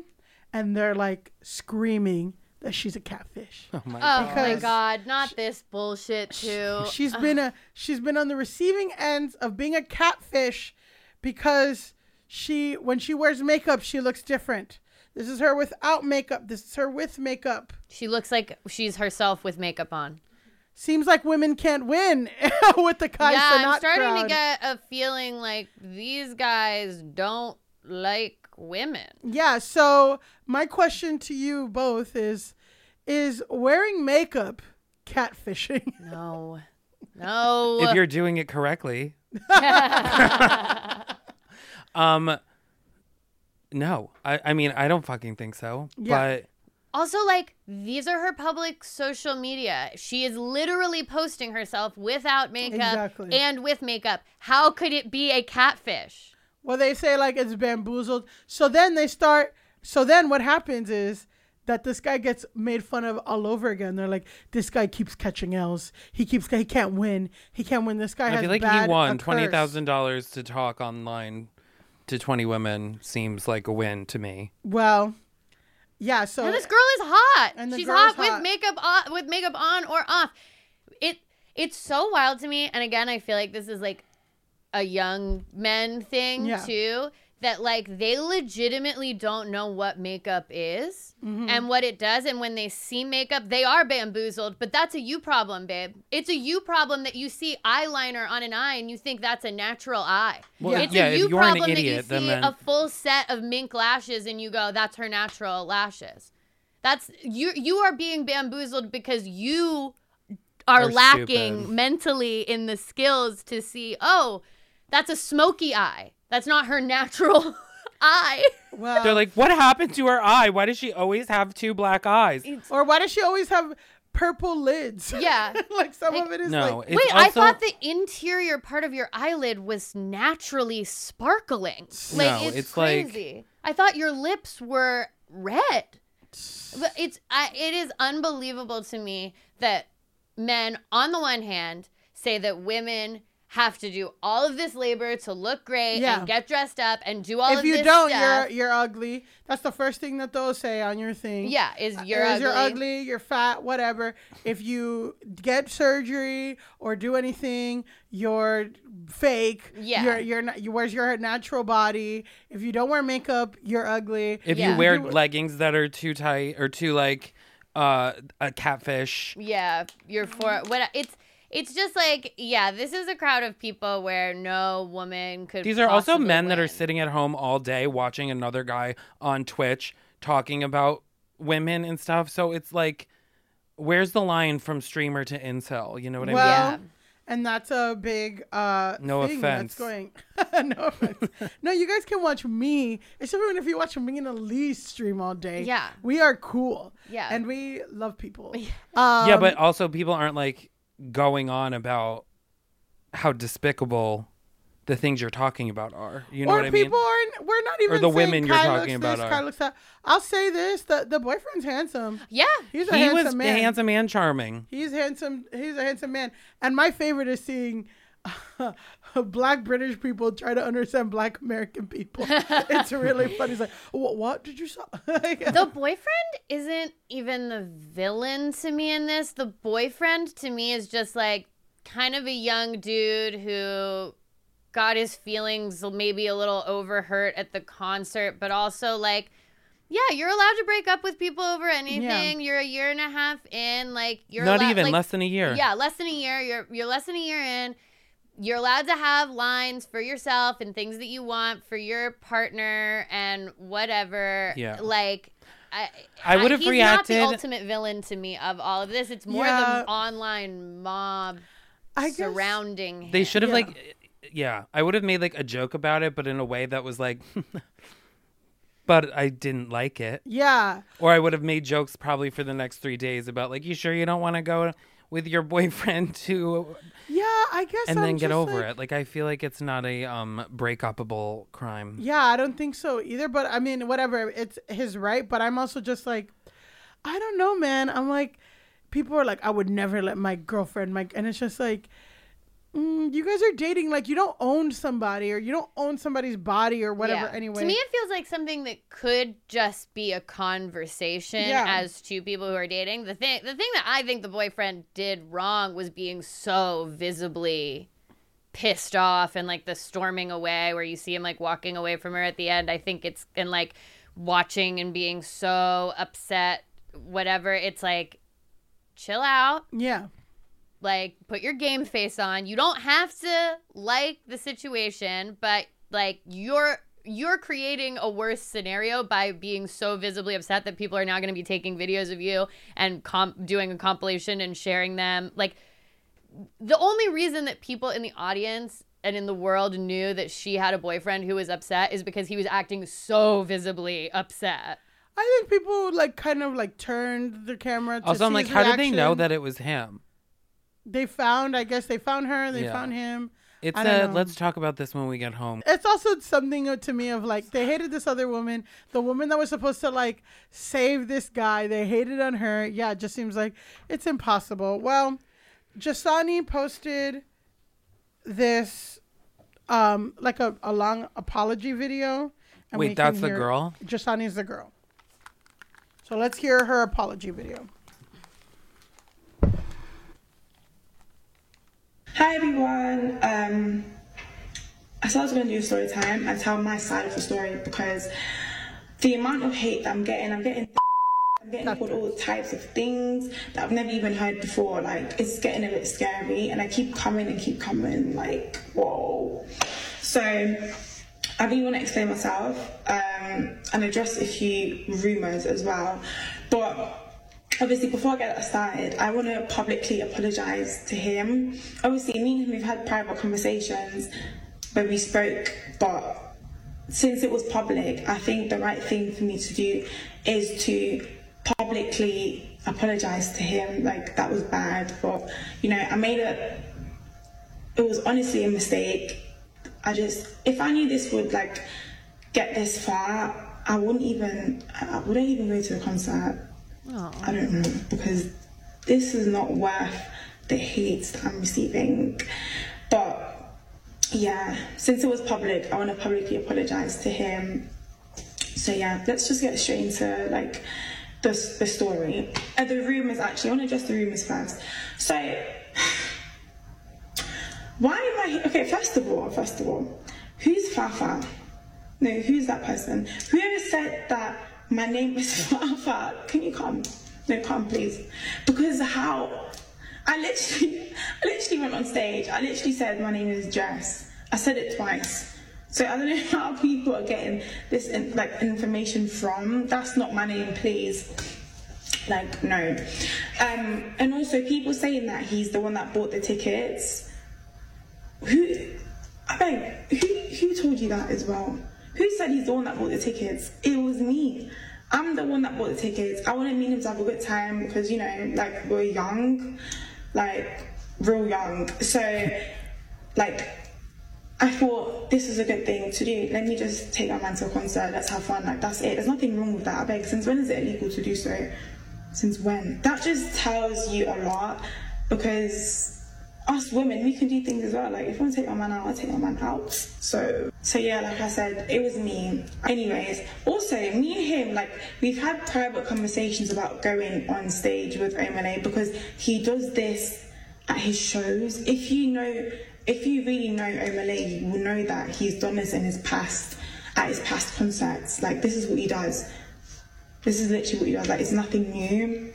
and they're like screaming that she's a catfish. Oh my Oh god. my god, not this bullshit too. She's been a she's been on the receiving ends of being a catfish because she when she wears makeup she looks different. This is her without makeup. This is her with makeup. She looks like she's herself with makeup on. Seems like women can't win with the Kai yeah, I'm starting crowd. to get a feeling like these guys don't like women. Yeah, so my question to you both is is wearing makeup catfishing? No. No. If you're doing it correctly. um no. I, I mean I don't fucking think so. Yeah. But Also, like, these are her public social media. She is literally posting herself without makeup Exactly. and with makeup. How could it be a catfish? Well, they say like it's bamboozled. So then they start. So then what happens is that this guy gets made fun of all over again. They're like, this guy keeps catching L's. He keeps. He can't win. He can't win. This guy I has feel like bad, he won twenty thousand dollars to talk online to twenty women seems like a win to me. Well, yeah. So And this girl is hot. And She's hot, hot. with makeup on, with makeup on or off. It it's so wild to me. And again, I feel like this is like a young men thing Yeah. too. That like they legitimately don't know what makeup is Mm-hmm. and what it does. And when they see makeup, they are bamboozled. But that's a you problem, babe. It's a you problem that you see eyeliner on an eye and you think that's a natural eye. Well, it's yeah, a you problem idiot, that you then see then- a full set of mink lashes and you go, that's her natural lashes. That's you you are being bamboozled because you are, Are lacking stupid. mentally in the skills to see, oh, that's a smoky eye. That's not her natural eye. well, They're like, what happened to her eye? Why does she always have two black eyes? or why does she always have purple lids? Yeah. like some Like- of it is No, like it's Wait, I thought the interior part of your eyelid was naturally sparkling. Like No, it's, it's like- crazy. I thought your lips were red. But it's I, it is unbelievable to me that men on the one hand say that women have to do all of this labor to look great Yeah. and get dressed up and do all if of this If you don't, stuff. you're you're ugly. That's the first thing that they'll say on your thing. yeah, is you're Is ugly. you're ugly, you're fat, whatever. If you get surgery or do anything, you're fake. Yeah. You're you're not you where's your natural body. If you don't wear makeup, you're ugly. If Yeah. you wear You- leggings that are too tight or too like uh a catfish. Yeah, you're for what it's it's just like yeah, this is a crowd of people where no woman could. These are also possibly men that are sitting at home all day watching another guy on Twitch talking about women and stuff. So it's like where's the line from streamer to incel? You know what I mean? Well, Yeah. and that's a big uh No thing offense. that's going no offense. no, you guys can watch me, except for if you watch me and Alise stream all day. Yeah. We are cool. Yeah. And we love people. Um, yeah, but also people aren't like going on about how despicable the things you're talking about are. You know or what I mean? people aren't. We're not even. Or the women you're Kai talking looks about This, are. Kai looks that. I'll say this: the the boyfriend's handsome. Yeah, He's a he handsome was man. handsome and charming. He's handsome. He's a handsome man. And my favorite is seeing black British people try to understand black American people. it's really funny. He's like, what, what did you say? the boyfriend isn't even the villain to me in this. The boyfriend to me is just like kind of a young dude who got his feelings maybe a little overhurt at the concert, but also like. Yeah, you're allowed to break up with people over anything. You're a year and a half in, like you're Not allowed- even like, less than a year. Yeah, less than a year. You're you're less than a year in. You're allowed to have lines for yourself and things that you want for your partner and whatever. Yeah. Like. I, I would have reacted. he's reacted- not the ultimate villain to me of all of this. It's more Yeah. the online mob I guess- surrounding. They should have Yeah. like, yeah. I would have made like a joke about it, but in a way that was like, but I didn't like it. Yeah. Or I would have made jokes probably for the next three days about like, you sure you don't want to go with your boyfriend to, Yeah, I guess. and I'm then get over like- it. Like I feel like it's not a um break upable crime. Yeah, I don't think so either. But I mean, whatever. It's his right. But I'm also just like, I don't know, man. I'm like, people are like, I would never let my girlfriend, my, and it's just like, mm, you guys are dating. Like, you don't own somebody or you don't own somebody's body or whatever. Yeah. Anyway, To me, it feels like something that could just be a conversation Yeah. as two people who are dating. The thing, the thing that I think the boyfriend did wrong was being so visibly pissed off and like the storming away where you see him like walking away from her at the end. I think it's and like watching and being so upset, whatever. It's like chill out yeah, like put your game face on you don't have to like the situation but like you're you're creating a worse scenario by being so visibly upset that people are now going to be taking videos of you and comp- doing a compilation and sharing them like the only reason that people in the audience and in the world knew that she had a boyfriend who was upset is because he was acting so visibly upset I think people like kind of like turned the camera. To Also, I'm see like, his how did they know that it was him? They found. I guess they found her. They Yeah. found him. It's I don't a know. let's talk about this when we get home. it's also something to me of like they hated this other woman the woman that was supposed to like save this guy they hated on her yeah it just seems like it's impossible well jasani posted this um like a, a long apology video Wait, we that's the hear- girl? jasani's the girl so let's hear her apology video Hi everyone. Um, I said I was going to do a story time and tell my side of the story because the amount of hate that I'm getting, I'm getting, I'm getting called all types of things that I've never even heard before. Like it's getting a bit scary, and I keep coming and keep coming. Like whoa. So I really want to explain myself um, and address a few rumors as well, but obviously before I get started, I want to publicly apologize to him. Obviously, me and him we've had private conversations where we spoke, but since it was public, I think the right thing for me to do is to publicly apologize to him. Like that was bad, but you know, I made a. It was honestly a mistake. I just, if I knew this would like get this far, I wouldn't even, I wouldn't even go to the concert. I don't know because this is not worth the hate that I'm receiving. But yeah, since it was public, I want to publicly apologize to him. So yeah, let's just get straight into like the the story. Uh, the rumors actually. I want to address the rumors first. So why am I okay? First of all, first of all, who's Fafa? No, who's that person? Whoever said that my name is Fafa, can you come? No, come please. Because how? I literally, I literally went on stage. I literally said my name is Jess. I said it twice. So I don't know how people are getting this in, like information from. That's not my name, please. Like no. Um, and also people saying that he's the one that bought the tickets. Who? I beg. Who? Who told you that as well? Who said he's the one that bought the tickets? It was me. I'm the one that bought the tickets. I wanted me and him to have a good time because you know, like we're young, like real young. So, like, I thought this is a good thing to do. Let me just take my man to a concert. Let's have fun. Like that's it. There's nothing wrong with that. I beg. Since when is it illegal to do so? Since when? That just tells you a lot because us women, we can do things as well. Like if I want to take my man out, I'll take my man out. So, so yeah, like I said, it was me. Anyways, also me and him, like we've had private conversations about going on stage with Omah Lay because he does this at his shows. If you know, if you really know Omah Lay, you will know that he's done this in his past, at his past concerts. Like this is what he does. This is literally what he does. Like it's nothing new.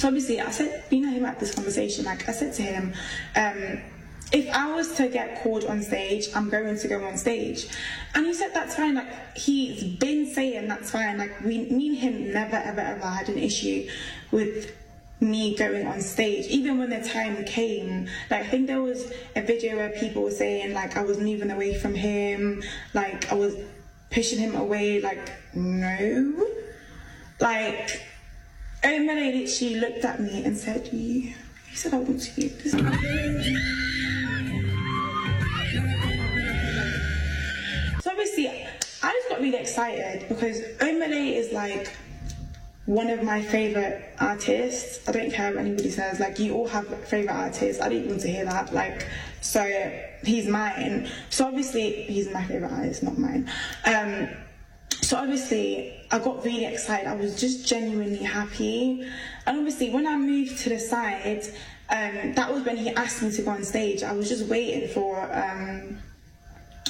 So obviously, I said, and him had this conversation. Like I said to him, um, if I was to get called on stage, I'm going to go on stage. And he said that's fine. Like he's been saying that's fine. Like we, me and him never ever ever had an issue with me going on stage. Even when the time came, like I think there was a video where people were saying like I was moving away from him, like I was pushing him away. Like no, like Emily she looked at me and said, "You." He said, "I want to you." This So obviously, I just got really excited because Omah Lay is like one of my favorite artists. I don't care what anybody says. Like you all have favorite artists. I didn't want to hear that. Like so, he's mine. So obviously, he's my favorite artist, not mine. Um, so obviously, I got really excited. I was just genuinely happy. And obviously, when I moved to the side, um, that was when he asked me to go on stage. I was just waiting for. Um,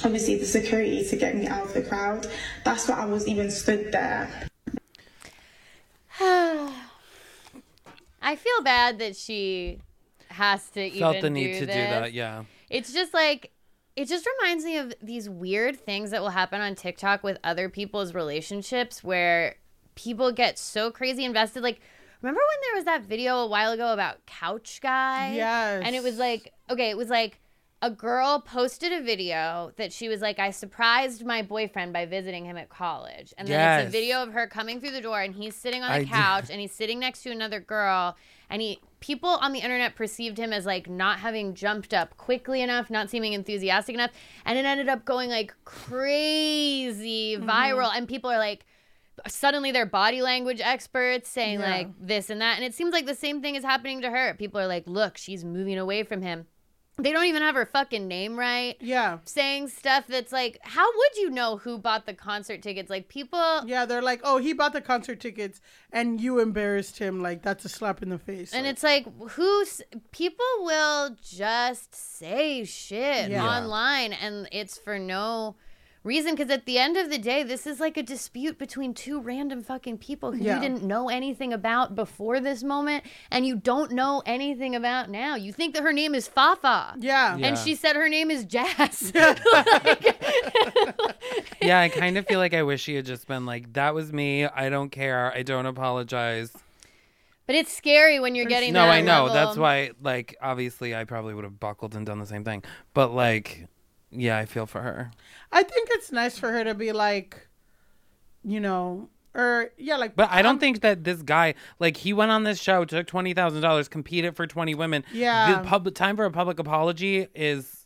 obviously the security to get me out of the crowd. That's why I was even stood there. I feel bad that she has to even Felt the need do to do that, yeah. It's just like it just reminds me of these weird things that will happen on TikTok with other people's relationships where people get so crazy invested. Like, remember when there was that video a while ago about Couch Guy? Yes. And it was like, okay, it was like a girl posted a video that she was like, I surprised my boyfriend by visiting him at college. And then it's a video of her coming through the door and he's sitting on the I did- couch and he's sitting next to another girl and he people on the internet perceived him as like not having jumped up quickly enough, not seeming enthusiastic enough, and it ended up going like crazy mm-hmm. viral and people are like suddenly they're body language experts saying Yeah. like this and that and it seems like the same thing is happening to her. People are like, "Look, she's moving away from him." They don't even have her fucking name right. Yeah. Saying stuff that's like, how would you know who bought the concert tickets? Like people Yeah, they're like, oh, he bought the concert tickets and you embarrassed him. Like, that's a slap in the face. And Like, it's like, who's people will just say shit Yeah. online, and it's for no reason. Because at the end of the day, this is like a dispute between two random fucking people who Yeah. you didn't know anything about before this moment, and you don't know anything about now. You think that her name is Fafa. Yeah. And she said her name is Jazz. yeah, I kind of feel like I wish she had just been like, "That was me. I don't care. I don't apologize." But it's scary when you're getting No, that I know. level. That's why. Like, obviously, I probably would have buckled and done the same thing. But like, yeah, I feel for her. I think it's nice for her to be like, you know, or yeah, like. But I don't think that this guy, like, he went on this show, took twenty thousand dollars, competed for twenty women. Yeah. the public time for a public apology is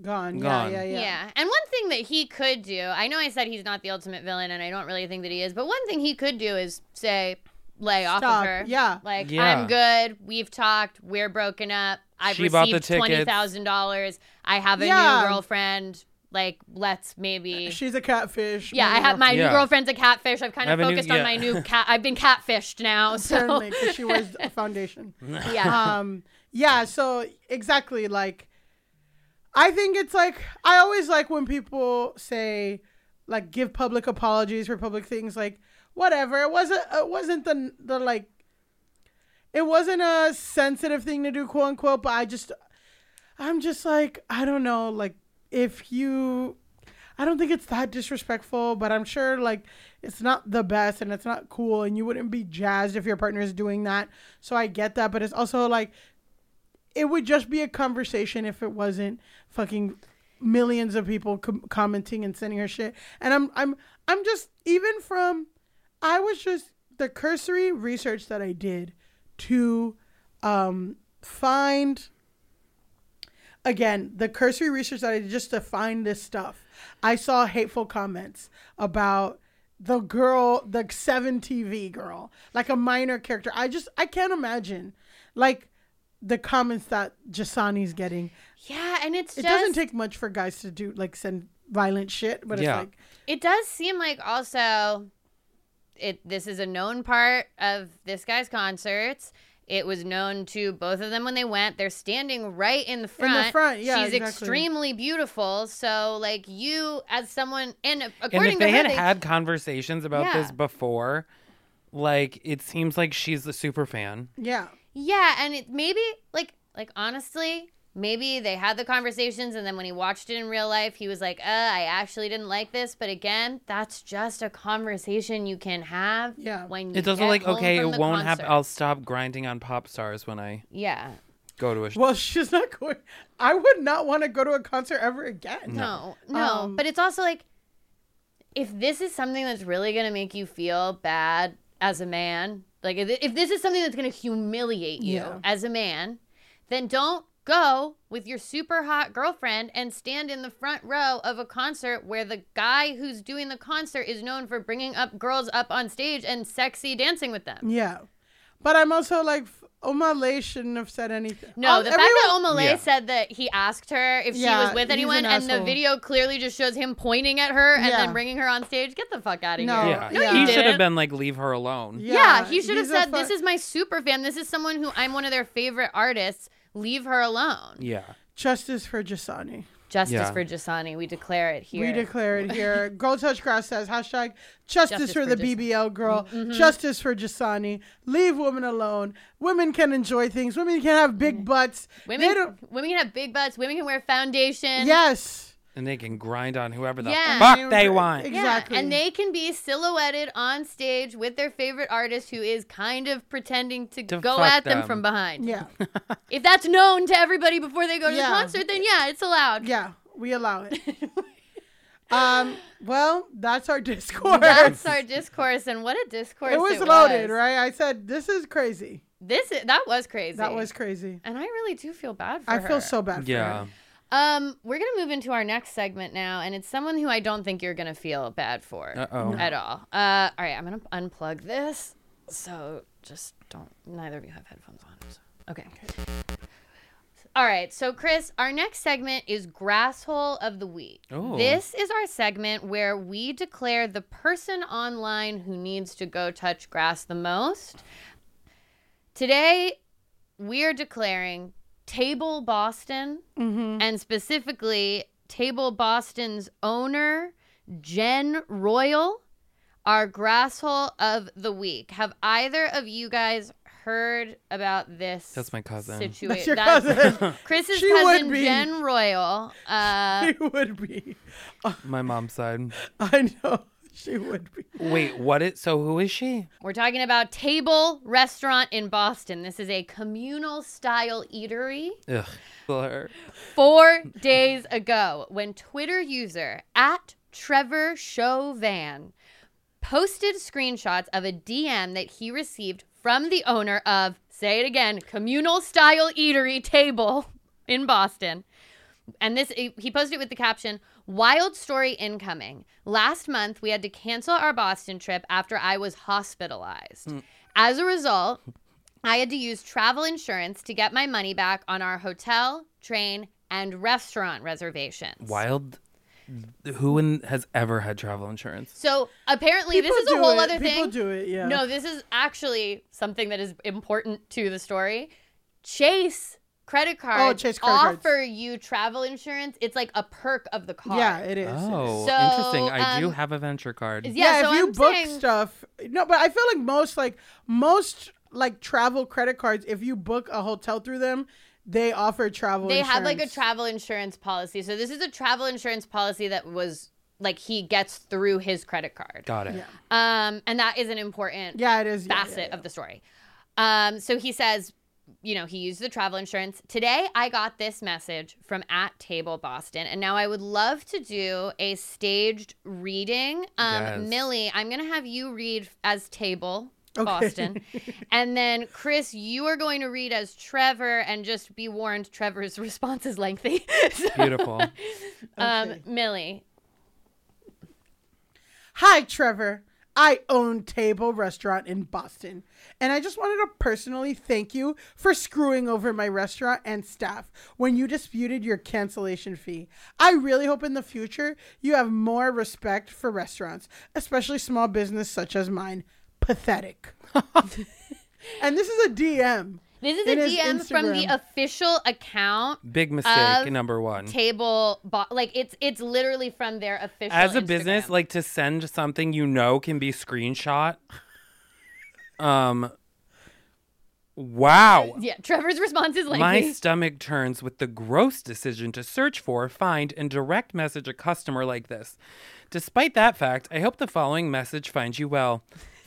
gone. Gone. Yeah, yeah, yeah. Yeah. And one thing that he could do, I know I said he's not the ultimate villain, and I don't really think that he is, but one thing he could do is say, lay off of her. Yeah. Like, Yeah. I'm good. We've talked. We're broken up. I've She bought the received $20,000. I have a Yeah. new girlfriend. Like, let's maybe. She's a catfish. yeah, I have my Yeah. new girlfriend's a catfish. I've kind of have a new- focused on yeah. my new cat. I've been catfished now. So, Certainly, she wears a foundation. yeah. um yeah so exactly like i think it's like i always like when people say like give public apologies for public things like whatever it wasn't it wasn't the the like it wasn't a sensitive thing to do quote unquote but i just i'm just like i don't know like if you I don't think it's that disrespectful, but I'm sure like it's not the best and it's not cool and you wouldn't be jazzed if your partner is doing that. So I get that, but it's also like it would just be a conversation if it wasn't fucking millions of people com- commenting and sending her shit. And I'm I'm I'm just even from I was just the cursory research that I did to um find again the cursory research that I did just to find this stuff. I saw hateful comments about the girl, the seven TV girl, like a minor character. I just I can't imagine like the comments that Jasani's getting. yeah. And it's It just. doesn't take much for guys to do like send violent shit, but Yeah. it's like It does seem like also it this is a known part of this guy's concerts. It was known to both of them when they went. They're standing right in the front. In the front, yeah, She's exactly. extremely beautiful. So like you as someone and And according if to they her, had they, had conversations about Yeah. this before, like it seems like she's the super fan. yeah. Yeah, and it maybe like like honestly, maybe they had the conversations and then when he watched it in real life, he was like, uh, I actually didn't like this. But again, that's just a conversation you can have. Yeah. When you It's also get like, okay, it won't happen. I'll stop grinding on pop stars when I Yeah. go to a sh- Well, she's not going. I would not want to go to a concert ever again. No, no. Um, but it's also like, if this is something that's really going to make you feel bad as a man, like if, if this is something that's going to humiliate you Yeah. as a man, then don't go with your super hot girlfriend and stand in the front row of a concert where the guy who's doing the concert is known for bringing up girls up on stage and sexy dancing with them. Yeah, but I'm also like, Omah Lay shouldn't have said anything. No, All- the fact that everyone- Omah Lay Yeah. said that he asked her if she was with anyone, an and the video clearly just shows him pointing at her and Yeah. then bringing her on stage. Get the fuck out of No, here. yeah. No, yeah. you he should have been like, leave her alone. Yeah, he should have he's a said, "This is my super fan. This is someone who I'm one of their favorite artists. Leave her alone." Yeah. justice for Jasani. Justice Yeah. for Jasani. We declare it here. We declare it here. Girl Touch Grass says hashtag justice, Justice for, for the Jas- BBL girl, Mm-hmm. justice for Jasani. Leave women alone. Women can enjoy things. Women can have big butts. Women, women can have big butts. Women can wear foundation. Yes. And they can grind on whoever the Yeah. fuck they want. Ex- Yeah, Exactly. and they can be silhouetted on stage with their favorite artist who is kind of pretending to, To go fuck at them. them. from behind. Yeah. If that's known to everybody before they go to Yeah. the concert, then yeah, it's allowed. Yeah. We allow it. um. Well, that's our discourse. That's our discourse, and what a discourse it was it loaded, was. right? I said this is crazy. This is, that was crazy. That was crazy. and I really do feel bad for I her. feel so bad for Yeah. her. Um, we're gonna move into our next segment now, and it's someone who I don't think you're gonna feel bad for Uh-oh. at all. Uh, all right, I'm gonna unplug this, so just don't. Neither of you have headphones on. So. Okay. All right, so Chris, our next segment is Grasshole of the Week. Oh. This is our segment where we declare the person online who needs to go touch grass the most. Today, we are declaring Table Boston, and specifically Table Boston's owner, Jen Royle, our grasshole of the week. Have either of you guys heard about this? That's my cousin. Situation. That's your cousin. Chris's She would cousin, be. Jen Royle. Uh, she would be. My mom's side. I know. She would be. Wait, what is so who is she? We're talking about Table Restaurant in Boston. This is a communal style eatery. Ugh. Blur. Four days ago, when Twitter user at Trevor Chauvin posted screenshots of a DM that he received from the owner of, say it again, communal style eatery table in Boston. And this, he posted it with the caption, Wild story incoming. Last month, we had to cancel our Boston trip after I was hospitalized. Hmm. As a result, I had to use travel insurance to get my money back on our hotel, train, and restaurant reservations. Wild. Who in, has ever had travel insurance? So apparently, People this is a whole it. other People thing. do it, yeah. No, this is actually something that is important to the story. Chase credit cards Oh, Chase credit cards. offer you travel insurance. It's like a perk of the card. Yeah, it is. it is. Oh, So, interesting. I do um, have a venture card. Yeah, yeah, so if you I'm book saying- stuff no but i feel like most like most like travel credit cards if you book a hotel through them they offer travel they have like a travel insurance policy. So this is a travel insurance policy that was like he gets through his credit card. Got it. Yeah. Um, and that is an important yeah it is yeah, yeah, facet yeah. of the story. Um, so he says, you know, he used the travel insurance. Today, I got this message from at Table Boston, and now I would love to do a staged reading. Um, Yes. Milly, I'm gonna have you read as Table. Okay. Boston. and then Chris, you are going to read as Trevor and just be warned Trevor's response is lengthy. So, Beautiful. um Okay. Milly. hi trevor i own table restaurant in boston and i just wanted to personally thank you for screwing over my restaurant and staff when you disputed your cancellation fee. I really hope in the future you have more respect for restaurants especially small business such as mine. Pathetic. And this is a dm This is In a his DM from the official account Big mistake. Of number one. table bo- like it's it's literally from their official As a business, like to send something you know can be screenshot. Um, Wow. Yeah, Trevor's response is like My stomach turns with the gross decision to search for, find, and direct message a customer like this. Despite that fact, I hope the following message finds you well.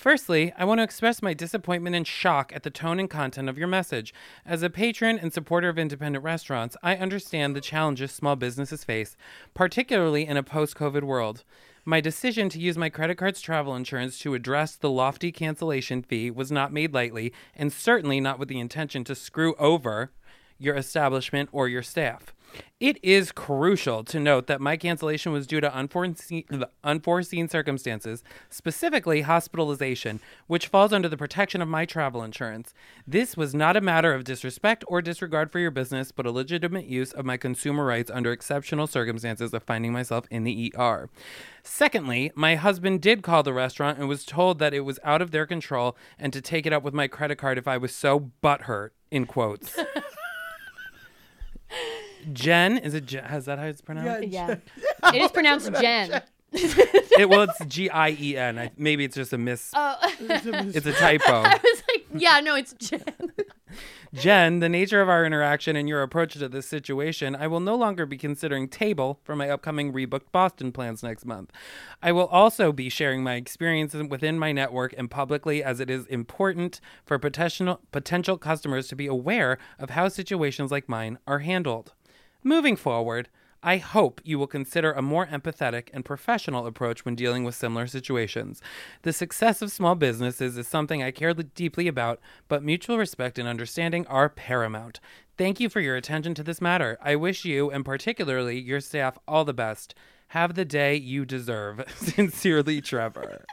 Firstly, I want to express my disappointment and shock at the tone and content of your message. As a patron and supporter of independent restaurants, I understand the challenges small businesses face, particularly in a post COVID world. My decision to use my credit card's travel insurance to address the lofty cancellation fee was not made lightly, and certainly not with the intention to screw over your establishment or your staff. It is crucial to note that my cancellation was due to unforeseen, unforeseen circumstances, specifically hospitalization, which falls under the protection of my travel insurance. This was not a matter of disrespect or disregard for your business, but a legitimate use of my consumer rights under exceptional circumstances of finding myself in the ER. Secondly, my husband did call the restaurant and was told that it was out of their control and to take it up with my credit card if I was so butthurt, in quotes. Jen, is it Jen? Is that how it's pronounced? Yeah. it is pronounced Jen. it, well, it's G I E N. Maybe it's just a miss. Oh. It's a typo. I was like, yeah, no, it's Jen. Jen, the nature of our interaction and your approach to this situation, I will no longer be considering table for my upcoming rebooked Boston plans next month. I will also be sharing my experiences within my network and publicly as it is important for potential potential customers to be aware of how situations like mine are handled. Moving forward, I hope you will consider a more empathetic and professional approach when dealing with similar situations. The success of small businesses is something I care deeply about, but mutual respect and understanding are paramount. Thank you for your attention to this matter. I wish you, and particularly your staff, all the best. Have the day you deserve. Sincerely, Trevor.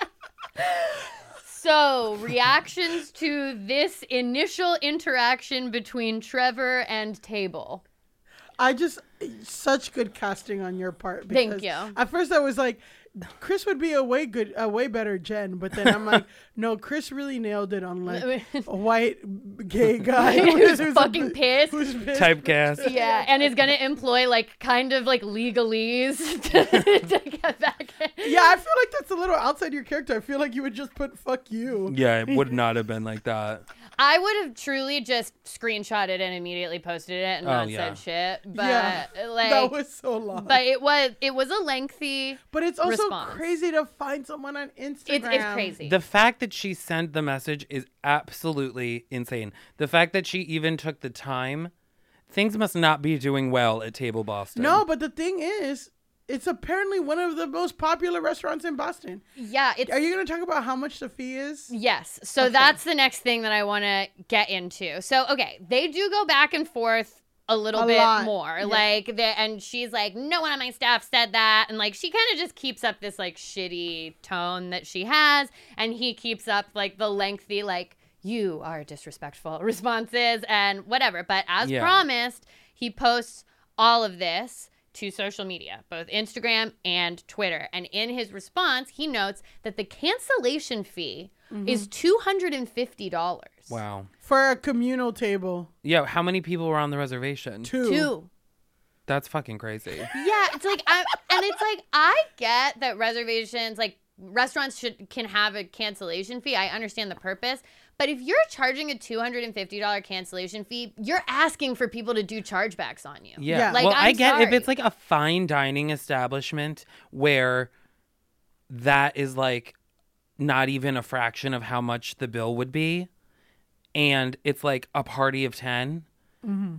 So, reactions to this initial interaction between Trevor and Table. I just such good casting on your part. Thank because you. At first, I was like, Chris would be a way good, a way better Jen. But then I'm like, no, Chris really nailed it on like a white gay guy Who's a- fucking pissed. Who's pissed. Typecast. Yeah, and is gonna employ like kind of like legalese to, to get back. In. Yeah, I feel like that's a little outside your character. I feel like you would just put "fuck you." Yeah, it would not have been like that. I would have truly just screenshotted and immediately posted it and Oh, not yeah. said shit. But Yeah, like that was so long. But it was it was a lengthy. But it's also response. crazy to find someone on Instagram. It's, it's crazy. The fact that she sent the message is absolutely insane. The fact that she even took the time, things must not be doing well at Table Boston. No, but the thing is, it's apparently one of the most popular restaurants in Boston. yeah, it's Are you going to talk about how much the fee is? Yes. So that's the next thing that I want to get into. So, okay, they do go back and forth a little A bit lot, more. yeah. Like, the, and she's like, no one on my staff said that. And like, she kind of just keeps up this like shitty tone that she has. And he keeps up like the lengthy, like, you are disrespectful responses and whatever. But as Yeah. promised, he posts all of this to social media, both Instagram and Twitter. And in his response, he notes that the cancellation fee mm-hmm. is $250. Wow. For a communal table. Yeah, how many people were on the reservation? Two. Two. That's fucking crazy. Yeah, it's like I and it's like I get that reservations like restaurants should can have a cancellation fee. I understand the purpose, but if you're charging a $250 cancellation fee, you're asking for people to do chargebacks on you. Yeah. Like well, I'm I get if it's like a fine dining establishment where that is like not even a fraction of how much the bill would be, and it's like a party of 10. Mm-hmm.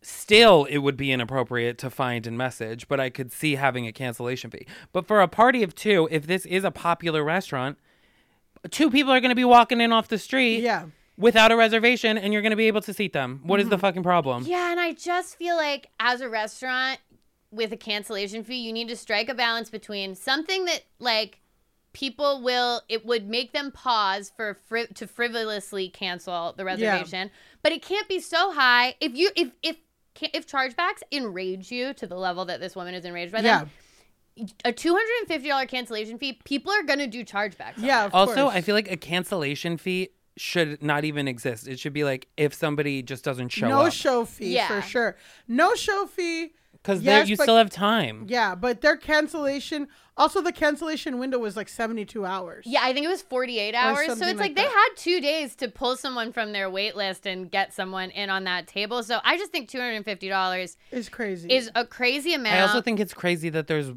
Still, it would be inappropriate to find and message, but I could see having a cancellation fee. But for a party of two, if this is a popular restaurant, two people are going to be walking in off the street Yeah. without a reservation, and you're going to be able to seat them. What is the mm-hmm. fucking problem? Yeah, and I just feel like as a restaurant with a cancellation fee, you need to strike a balance between something that like people will it would make them pause for fri- to frivolously cancel the reservation, but it can't be so high if you if if if chargebacks enrage you to the level that this woman is enraged by Yeah. Them. A two hundred and fifty dollar cancellation fee. People are gonna do chargebacks. Yeah. Of also, course. I feel like a cancellation fee should not even exist. It should be like if somebody just doesn't show no up. No show fee Yeah. for sure. No show fee. because Yes, you but- still have time. Yeah, but their cancellation also the cancellation window was like 72 hours. Yeah, I think it was 48 hours. So it's like like, they had two days to pull someone from their wait list and get someone in on that table. So I just think $250 is crazy. is a crazy amount. I also think it's crazy that there's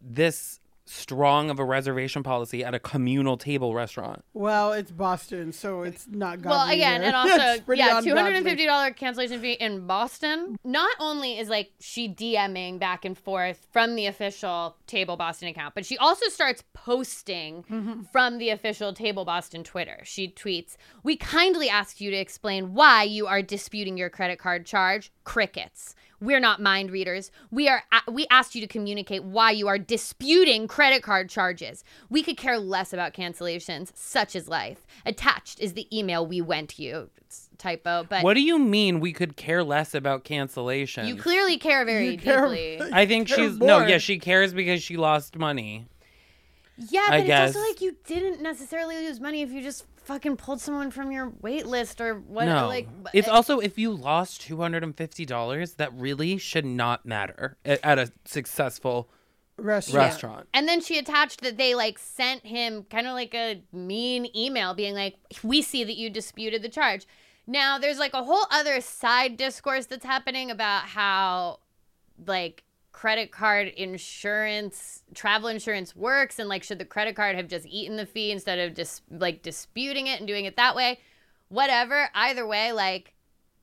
this strong of a reservation policy at a communal table restaurant. well, it's Boston, so it's not godly. Well, again, there. and also, It's pretty yeah, ungodly. two hundred and fifty dollar cancellation fee in Boston. Not only is like she DMing back and forth from the official Table Boston account, but she also starts posting Mm-hmm. from the official Table Boston Twitter. She tweets, "We kindly ask you to explain why you are disputing your credit card charge." Crickets. We're not mind readers. We are we asked you to communicate why you are disputing credit card charges. We could care less about cancellations. Such is life. Attached is the email we went you. It's a typo, but what do you mean we could care less about cancellation? you clearly care very You care- deeply. I think care she's no, yeah, she cares because she lost money. Yeah, I but it's also like you didn't necessarily lose money if you just fucking pulled someone from your wait list or what. no, Like it's uh, also if you lost two hundred and fifty dollars, that really should not matter at, at a successful Restaurant. restaurant. And then she attached that they like sent him kind of like a mean email being like, "We see that you disputed the charge." Now there's like a whole other side discourse that's happening about how like credit card insurance, travel insurance works and like should the credit card have just eaten the fee instead of just like disputing it and doing it that way? Whatever, either way, like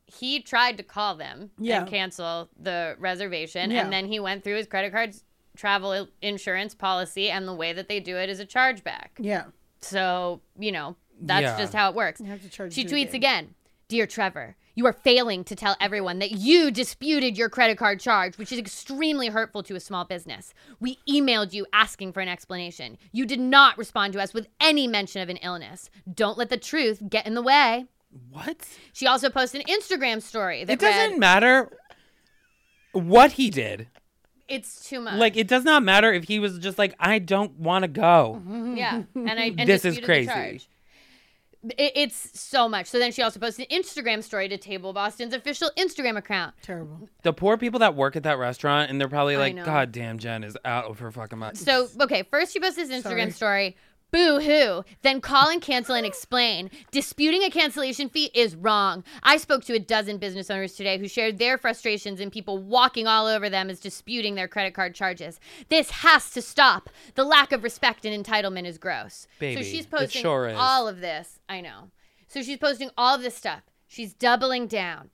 he tried to call them Yeah. and cancel the reservation Yeah. and then he went through his credit card's travel insurance policy and the way that they do it is a chargeback. Yeah. So, you know, that's Yeah. just how it works. You have to charge She tweets again. again Dear Trevor, you are failing to tell everyone that you disputed your credit card charge, which is extremely hurtful to a small business. We emailed you asking for an explanation. You did not respond to us with any mention of an illness. Don't let the truth get in the way. What? She also posted an Instagram story that It doesn't read, matter what he did. It's too much. Like it does not matter if he was just like I don't want to go. Yeah, and I and This is crazy. Charge. It, it's so much. So then she also posted an Instagram story to Table Boston's official Instagram account. Terrible. The poor people that work at that restaurant and they're probably I like, know. God damn, Jen is out of her fucking mind. So okay, first she posts this Instagram Sorry. story. Boo hoo. Then call and cancel and explain. Disputing a cancellation fee is wrong. I spoke to a dozen business owners today who shared their frustrations and people walking all over them as disputing their credit card charges. This has to stop. The lack of respect and entitlement is gross. Baby, so she's posting sure all of this. I know. So she's posting all of this stuff. She's doubling down.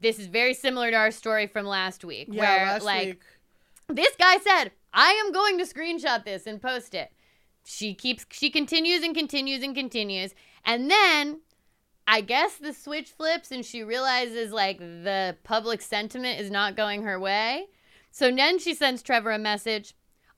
This is very similar to our story from last week, Yeah, where last like week. this guy said, I am going to screenshot this and post it. She keeps, she continues and continues and continues. And then I guess the switch flips and she realizes like the public sentiment is not going her way. So then she sends Trevor a message.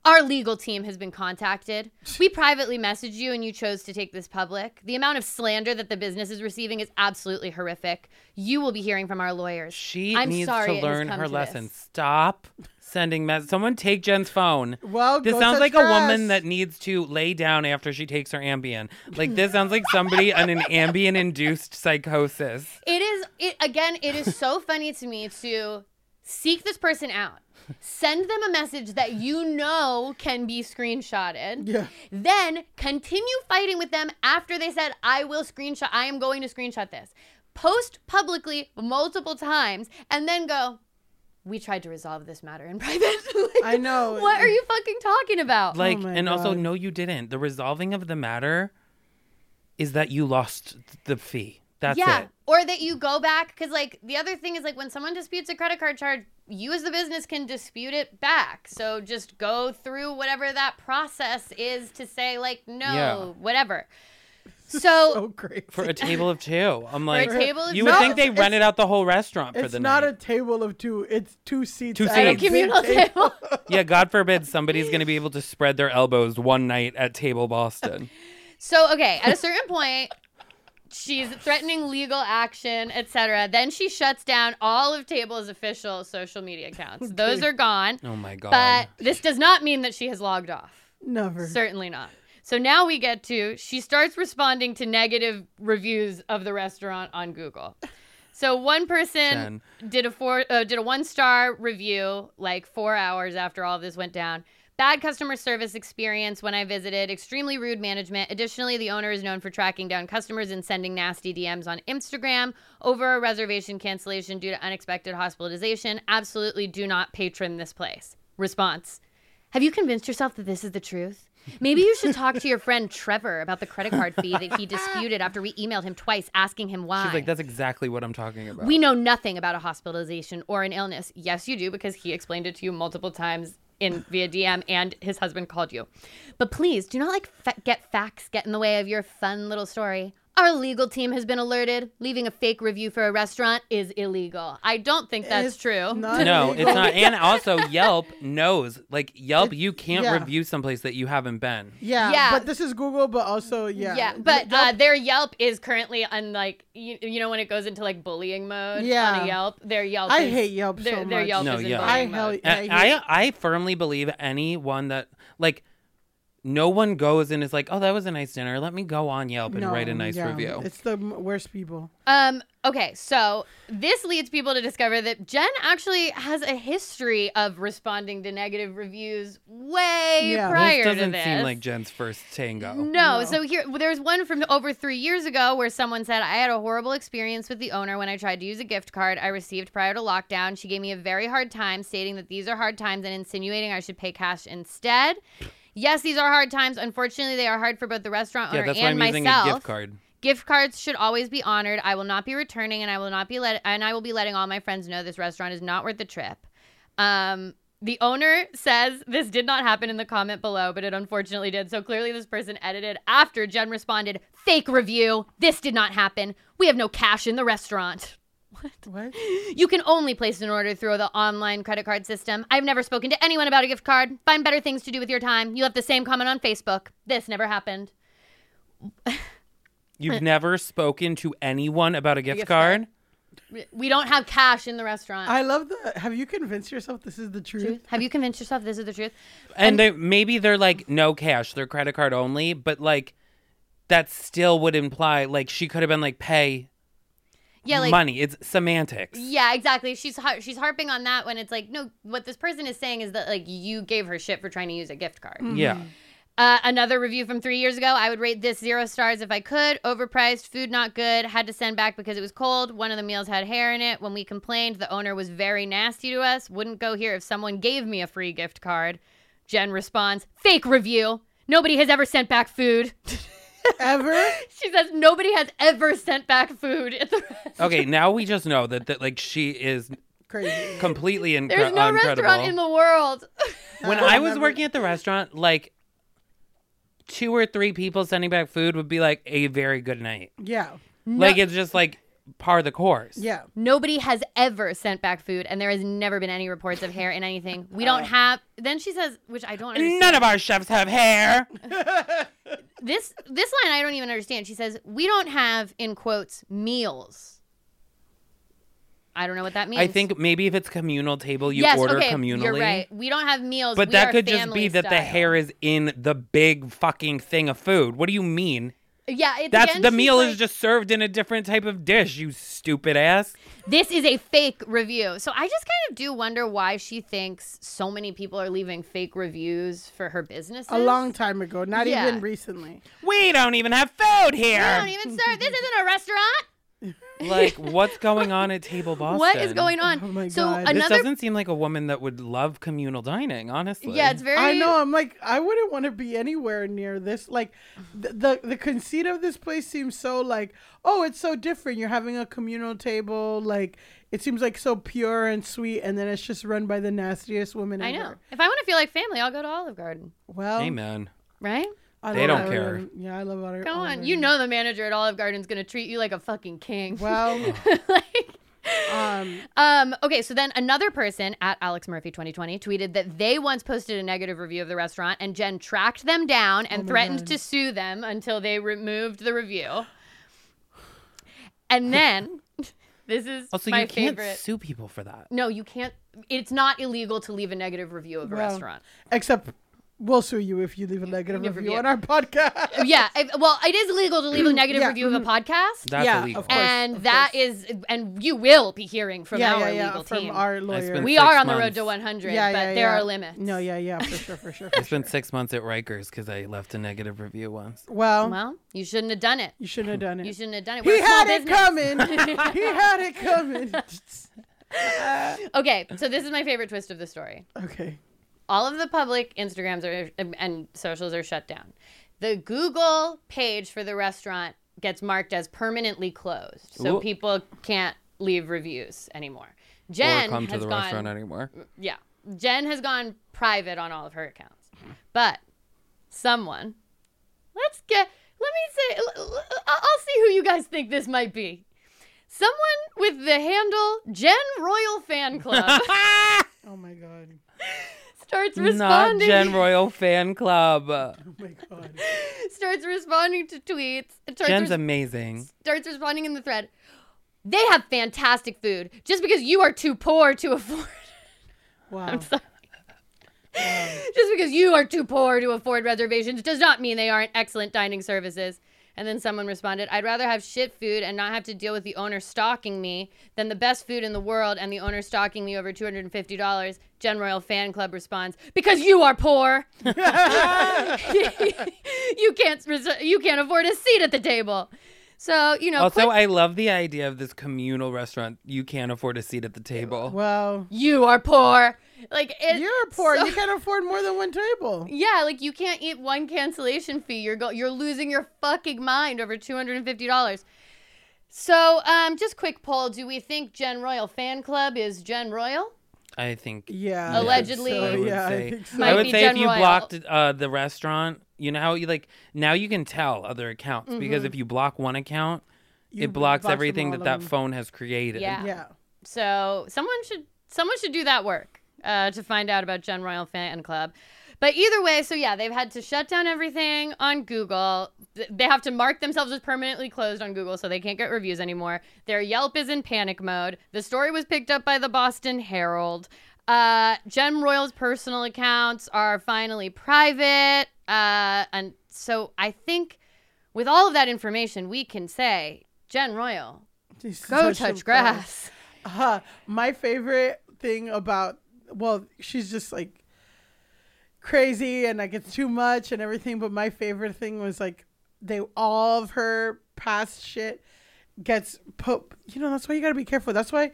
Our legal team has been contacted. We privately messaged you and you chose to take this public. The amount of slander that the business is receiving is absolutely horrific. You will be hearing from our lawyers. She I'm needs sorry to it has learn come her to lesson. this. Stop sending messages. Someone take Jen's phone. Well, This go sounds touch like a woman grass. that needs to lay down after she takes her Ambien. Like this sounds like somebody on an Ambien-induced psychosis. It is it again, it is so funny to me to seek this person out. Send them a message that you know can be screenshotted. Yeah. Then continue fighting with them after they said, I will screenshot, I am going to screenshot this. Post publicly multiple times and then go, We tried to resolve this matter in private. Like, I know. What are you fucking talking about? Like, oh my and also, no, you didn't. The resolving of the matter is that you lost the fee. That's it. yeah. it. Or that you go back because like the other thing is like when someone disputes a credit card charge, you as the business can dispute it back. So just go through whatever that process is to say like no, Yeah. whatever. So, so crazy. For a table of two, I'm like, table you two. would think they rented out the whole restaurant for the night. It's not a table of two. It's two seats. Two at a seats. big communal table. yeah, God forbid somebody's going to be able to spread their elbows one night at Table Boston. so okay, at a certain point she's threatening legal action, etc. Then she shuts down all of Table's official social media accounts. Those are gone. Oh my God. But this does not mean that she has logged off. Never. Certainly not. So now we get to she starts responding to negative reviews of the restaurant on Google. So one person Jen. did a four uh, did a one star review like four hours after all of this went down. Bad customer service experience when I visited. Extremely rude management. Additionally, the owner is known for tracking down customers and sending nasty DMs on Instagram over a reservation cancellation due to unexpected hospitalization. Absolutely do not patron this place. Response Have you convinced yourself that this is the truth? Maybe you should talk to your friend Trevor about the credit card fee that he disputed after we emailed him twice asking him why. She's like, that's exactly what I'm talking about. We know nothing about a hospitalization or an illness. Yes, you do because he explained it to you multiple times in via DM and his husband called you. But please do not like fa- get facts get in the way of your fun little story. Our legal team has been alerted. Leaving a fake review for a restaurant is illegal. I don't think that's It's true. not no, illegal. it's not. And also, Yelp knows. Like Yelp, you can't yeah. review someplace that you haven't been. Yeah, Yeah. but this is Google, but also yeah. Yeah, but uh, their Yelp is currently on like you, you know when it goes into like bullying mode Yeah. on a Yelp. Their Yelp. I is- hate Yelp their, so Their much. Yelp No, is in yeah. bullying I hell- mode. I hate- I, I firmly believe anyone that like no one goes and is like, oh, that was a nice dinner. Let me go on Yelp and no, write a nice yeah, review. It's the m- worst people. Um, okay, so this leads people to discover that Jen actually has a history of responding to negative reviews way Yeah. prior this doesn't to this. seem like Jen's first tango. no, so here there's one from over three years ago where someone said I had a horrible experience with the owner when I tried to use a gift card I received prior to lockdown. She gave me a very hard time, stating that these are hard times and insinuating I should pay cash instead. Yes, these are hard times. Unfortunately, they are hard for both the restaurant Yeah, owner that's why and I'm using myself. a gift card. Gift cards should always be honored. I will not be returning, and I will not be let, and I will be letting all my friends know this restaurant is not worth the trip. Um, the owner says this did not happen in the comment below, but it unfortunately did. So clearly, this person edited after Jen responded, "Fake review. This did not happen. We have no cash in the restaurant." What? You can only place an order through the online credit card system. I've never spoken to anyone about a gift card. Find better things to do with your time. You left the same comment on Facebook. This never happened. You've never spoken to anyone about a gift, gift card? We don't have cash in the restaurant. I love the. Have you convinced yourself this is the truth? truth? Have you convinced yourself this is the truth? And they, maybe they're like no cash, they're credit card only, but like that still would imply like she could have been like pay Yeah, like money. It's semantics. yeah, exactly. She's har- she's harping on that when it's like no. What this person is saying is that like you gave her shit for trying to use a gift card. Yeah. Uh, another review from three years ago. I would rate this zero stars if I could. Overpriced, food not good. Had to send back because it was cold. One of the meals had hair in it. When we complained, the owner was very nasty to us. Wouldn't go here if someone gave me a free gift card. Jen responds, fake review. Nobody has ever sent back food. Ever? she says nobody has ever sent back food at the restaurant. Okay, now we just know that, that like she is Crazy. completely incre- There's no incredible. restaurant in the world. when I was working at the restaurant, like two or three people sending back food would be like a very good night. Yeah. Like it's just like par the course. Yeah. Nobody has ever sent back food, and there has never been any reports of hair in anything. We don't uh. have. Then she says, which I don't understand. None of our chefs have hair. this this line I don't even understand. She says we don't have in quotes meals. I don't know what that means. I think maybe if it's communal table, you yes, order okay, communally. You're right. We don't have meals. But we that are could just family be that the hair is in the big fucking thing of food. What do you mean? Yeah, it's That's again, the meal like, is just served in a different type of dish, you stupid ass. This is a fake review. So I just kind of do wonder why she thinks so many people are leaving fake reviews for her business. A long time ago, not Yeah. even recently. We don't even have food here. We don't even serve. This isn't a restaurant. Like, what's going on at Table Boston? What is going on? Oh my so God. This another doesn't seem like a woman that would love communal dining, honestly. Yeah, it's very I know. I'm like, I wouldn't want to be anywhere near this. Like, the, the the conceit of this place seems so like, oh, it's so different. You're having a communal table. Like, it seems like so pure and sweet, and then it's just run by the nastiest woman I ever. know. If I want to feel like family, I'll go to Olive Garden. Well, Amen. Right? I They don't care. Garden. Yeah, I love Olive Come Olive on. You know the manager at Olive Garden's gonna treat you like a fucking king. Well, like um, Um, okay, so then another person at Alex Murphy 2020 tweeted that they once posted a negative review of the restaurant and Jen tracked them down and Oh threatened God. to sue them until they removed the review. And then this is Also, my you can't favorite. sue people for that. no, you can't. It's not illegal to leave a negative review of a well, restaurant. except We'll sue you if you leave a negative Negative review review. on our podcast. yeah. I, well, it is illegal to leave a negative Yeah, review of a mhm. podcast. That's Yeah, illegal. of course. and that is, and you will be hearing from yeah, our yeah, yeah, legal from team. our lawyer. we are on the road months. to 100, yeah, but there yeah. are limits. No, yeah, yeah, for sure, for sure. I For sure. spent six months at Rikers because I left a negative review once. Well, Well, you shouldn't have done it. you shouldn't have done it. You shouldn't have done it. He We're a had it business. coming. he had it coming. Okay, so this is my favorite twist of the story. okay. All of the public Instagrams are um, and socials are shut down. The Google page for the restaurant gets marked as permanently closed, so Ooh. people can't leave reviews anymore. Jen or come to has the gone, restaurant anymore. yeah, Jen has gone private on all of her accounts, but someone, let's get, let me say, l- l- I'll I'll see who you guys think this might be. Someone with the handle Jen Royle Fan Club Oh my god. starts Not responding. Jen Royle Fan Club. Oh my god. starts responding to tweets. Starts, Jen's res- amazing. starts responding in the thread. They have fantastic food. Just because you are too poor to afford. Wow. I'm sorry. Just because you are too poor to afford reservations does not mean they aren't excellent dining services. And then someone responded, I'd rather have shit food and not have to deal with the owner stalking me than the best food in the world and the owner stalking me over $250. Jen Royle Fan Club responds, Because you are poor. you can't res- you can't afford a seat at the table. So, you know, Also, quick- I love the idea of this communal restaurant. You can't afford a seat at the table. Well, you are poor. Like it, you're poor. so- you can't afford more than one table. Yeah, like you can't eat one cancellation fee. You're go- you're losing your fucking mind over two hundred and fifty dollars. So, um, just quick poll: Do we think Jen Royle fan club is Jen Royle? I think. Yeah. yes, Allegedly. I would Yeah, I say, think so. I would say if you Royle. blocked uh, the restaurant, you know how you like now you can tell other accounts because Mm-hmm. if you block one account, You it blocks them everything that that phone has created. Yeah. Yeah. So someone should someone should do that work uh, to find out about Jen Royle fan club. But either way, so yeah, they've had to shut down everything on Google. They have to mark themselves as permanently closed on Google, so they can't get reviews anymore. Their Yelp is in panic mode. The story was picked up by the Boston Herald. Uh, Jen Royle's personal accounts are finally private, uh, and so I think with all of that information, we can say Jen Royle, go touch grass. Uh, my favorite thing about well, she's just like crazy and like it's too much and everything. But my favorite thing was like they all of her past shit gets put. You know that's why you gotta be careful. That's why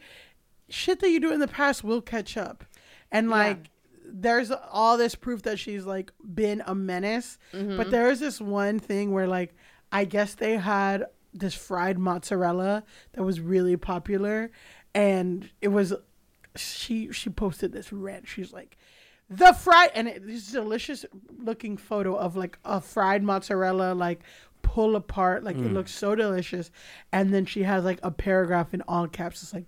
shit that you do in the past will catch up, and like. There's all this proof that she's like been a menace, mm-hmm. but there is this one thing where like I guess they had this fried mozzarella that was really popular, and it was she she posted this rant. She's like, the fried and it, this delicious looking photo of like a fried mozzarella like pull apart like it looks so delicious. And then she has like a paragraph in all caps it's like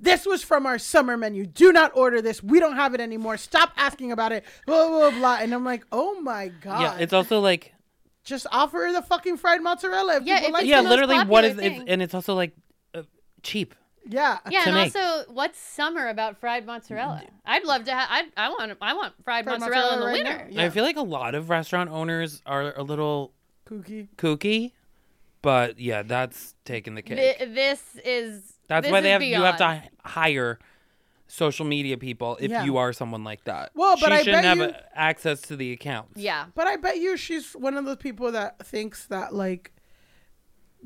this was from our summer menu. Do not order this. We don't have it anymore. Stop asking about it. Blah blah blah and i'm like oh my god. Yeah, it's also like just offer her the fucking fried mozzarella if Yeah, people if like yeah, literally what is popular it's, and it's also like uh, cheap. Yeah Yeah, to and make. also, what's summer about fried mozzarella? I'd love to have. I I want I want fried, Fried mozzarella, in the right winter. Yeah. I feel like a lot of restaurant owners are a little kooky kooky, but yeah, that's taking the cake. Th- this is. That's this why they is have you have to hire social media people if Yeah. you are someone like that. Well, but she I shouldn't bet have you- access to the accounts. Yeah. But I bet you she's one of those people that thinks that like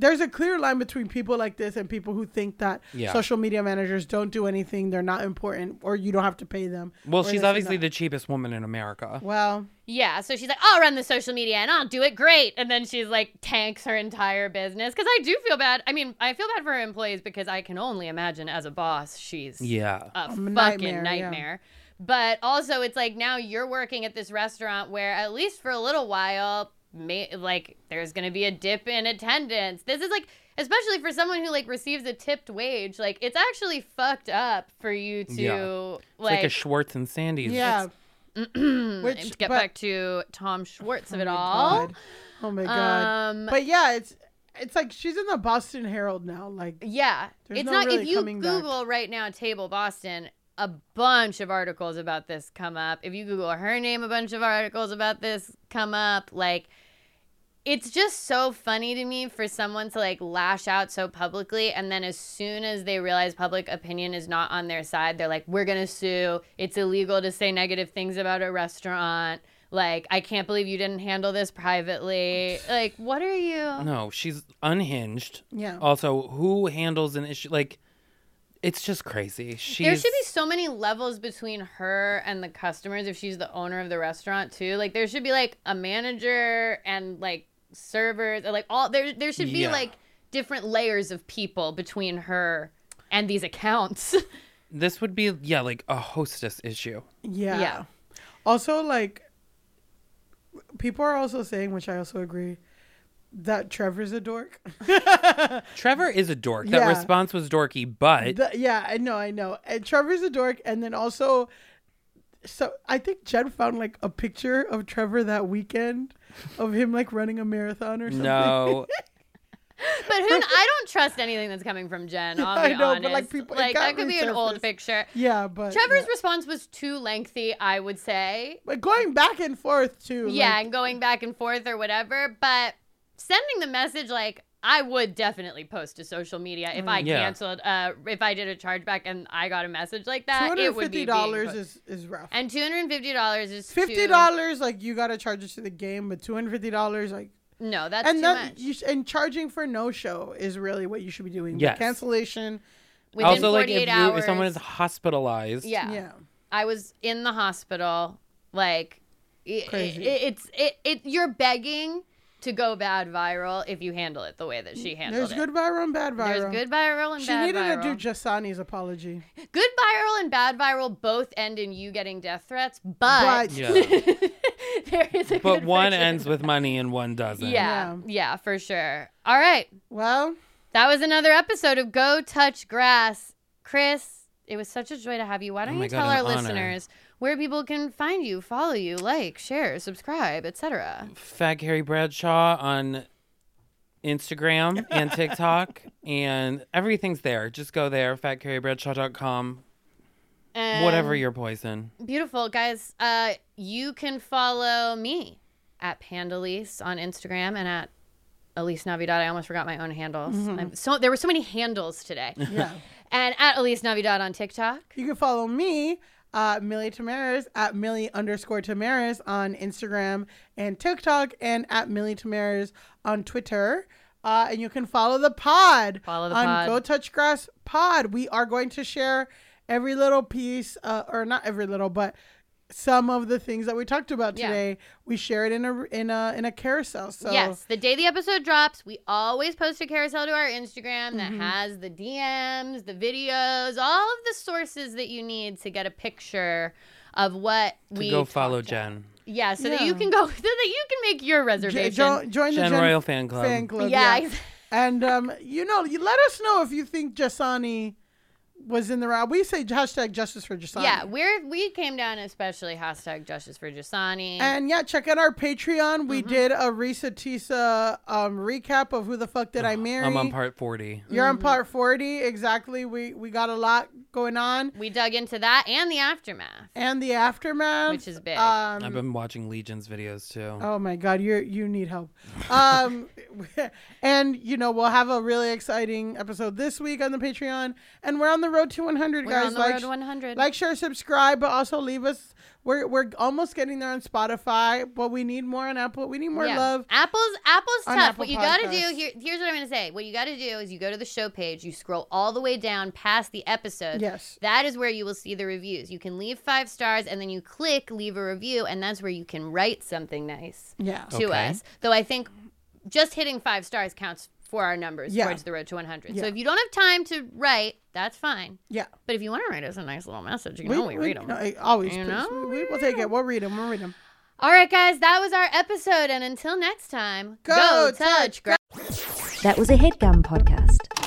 there's a clear line between people like this and people who think that Yeah. social media managers don't do anything, they're not important, or you don't have to pay them. Well, she's obviously the cheapest woman in America. well, Yeah, so she's like, I'll run the social media and I'll do it great. And then she's like, tanks her entire business. Because I do feel bad. I mean, I feel bad for her employees because I can only imagine as a boss, she's Yeah. a fucking nightmare, nightmare. yeah. But also, it's like now you're working at this restaurant where, at least for a little while, may, like there's gonna be a dip in attendance. This is like, especially for someone who like receives a tipped wage, like it's actually fucked up for you to Yeah. It's like. like, a Schwartz and Sandy's. yeah. and Which to get but- back to Tom Schwartz of it my all. God. Oh my god. Um, but yeah, it's it's like she's in the Boston Herald now. Like Yeah, There's it's no not. really if you coming back. Google right now, table Boston, a bunch of articles about this come up. If you Google her name, a bunch of articles about this come up. Like, it's just so funny to me for someone to like lash out so publicly and then as soon as they realize public opinion is not on their side they're like we're gonna sue it's illegal to say negative things about a restaurant like i can't believe you didn't handle this privately like what are you No, she's unhinged. Yeah. Also, who handles an issue like? It's just crazy. She's there should be so many levels between her and the customers if she's the owner of the restaurant too like there should be like a manager and like servers or like all there there should be Yeah. like different layers of people between her and these accounts This would be yeah, like a hostess issue. Yeah. Yeah. Also, like, people are also saying, which I also agree, that Trevor's a dork. Trevor is a dork. That Yeah. response was dorky, but The- yeah, I know, I know. And Trevor's a dork, and then also, so I think Jen found like a picture of Trevor that weekend of him like running a marathon or something. no. but who i don't trust anything that's coming from jen i'll I know, honest but, like, people- like that could be an old picture Yeah, but trevor's yeah. response was too lengthy i would say but going back and forth too. yeah like- and going back and forth or whatever but sending the message like i would definitely post to social media if i Yeah. canceled uh if i did a chargeback and i got a message like that two it would be fifty being dollars put- is is rough. and $250 is Fifty dollars, like you gotta charge it to the game, but two hundred fifty dollars, like no that's and too that much you sh- and charging for no show is really what you should be doing. The Yes. cancellation. within also, like 48 if you hours if someone is hospitalized, yeah. Yeah. i was in the hospital like i- Crazy. i- it's it, it you're begging to go bad viral if you handle it the way that she handled There's it There's good viral and bad viral. there's good viral and She bad viral. She needed to do Jasani's apology. good viral and bad viral both end in you getting death threats, but, But- Yeah. there is a but good one ends with money and one doesn't. Yeah, yeah, for sure. All right, Well, that was another episode of Go Touch Grass. Chris, it was such a joy to have you. Why don't Oh you God, tell our honor. listeners where people can find you, follow you, like, share, subscribe, etc. Fat Carrie Bradshaw on Instagram and TikTok, and everything's there. Just go there, fatcarriebradshaw.com. And Whatever your poison. Beautiful, guys. Uh, you can follow me at Pandalise on Instagram and at Alise Navidad. I almost forgot my own handles. I'm so there were so many handles today. yeah. and at Alise Navidad on TikTok. You can follow me, uh, Milly Tamaris, at Milly underscore Tamaris on Instagram and TikTok, and at Milly Tamaris on Twitter. Uh, and you can follow the pod Follow the on pod. Go Touch Grass Pod. We are going to share every little piece, uh, or not every little, but some of the things that we talked about Yeah. today. We share it in a in a in a carousel. So Yes, the day the episode drops, we always post a carousel to our Instagram that Mm-hmm. has the DMs, the videos, all of the sources that you need to get a picture of what To we go follow talked about. Jen. Yeah, so that you can go, so that you can make your reservation. jo- join the Jen Royle Fan Club. Fan club Yeah, yeah. and um, you know, you let us know if you think Jasani was in the route. We say hashtag justice for Jasani. yeah, we're we came down especially hashtag Justice for Jasani. And yeah, check out our Patreon. We Mm-hmm. did a Reesa Teesa um, recap of who the fuck did I marry. I'm on part 40. You're Mm-hmm. on part forty, exactly. We we got a lot going on, we dug into that and the aftermath. and the aftermath, Which is big. Um, I've been watching Legion's videos too. Oh my God, you you need help. Um, and you know we'll have a really exciting episode this week on the Patreon, and we're on the road to 100, We're guys. on the like, road to 100. Like, share, subscribe, but also leave us. We're we're almost getting there on Spotify, but we need more on Apple. We need more Yeah. love. Apple's Apple's on tough. Apple what you got to do here here's what I'm going to say. What you got to do is you go to the show page, you scroll all the way down past the episode. Yes. That is where you will see the reviews. You can leave 5 stars and then you click leave a review and that's where you can write something nice Yeah. to Okay. us. Though I think just hitting 5 stars counts for our numbers Yeah. towards the road to 100. Yeah. So if you don't have time to write, that's fine. Yeah. But if you want to write us a nice little message, you know we, read them. no, always, You please. know, We, we, will take it. We'll read them. We'll read them. All right, guys, that was our episode. And until next time, Go touch gra- That was a headgum podcast.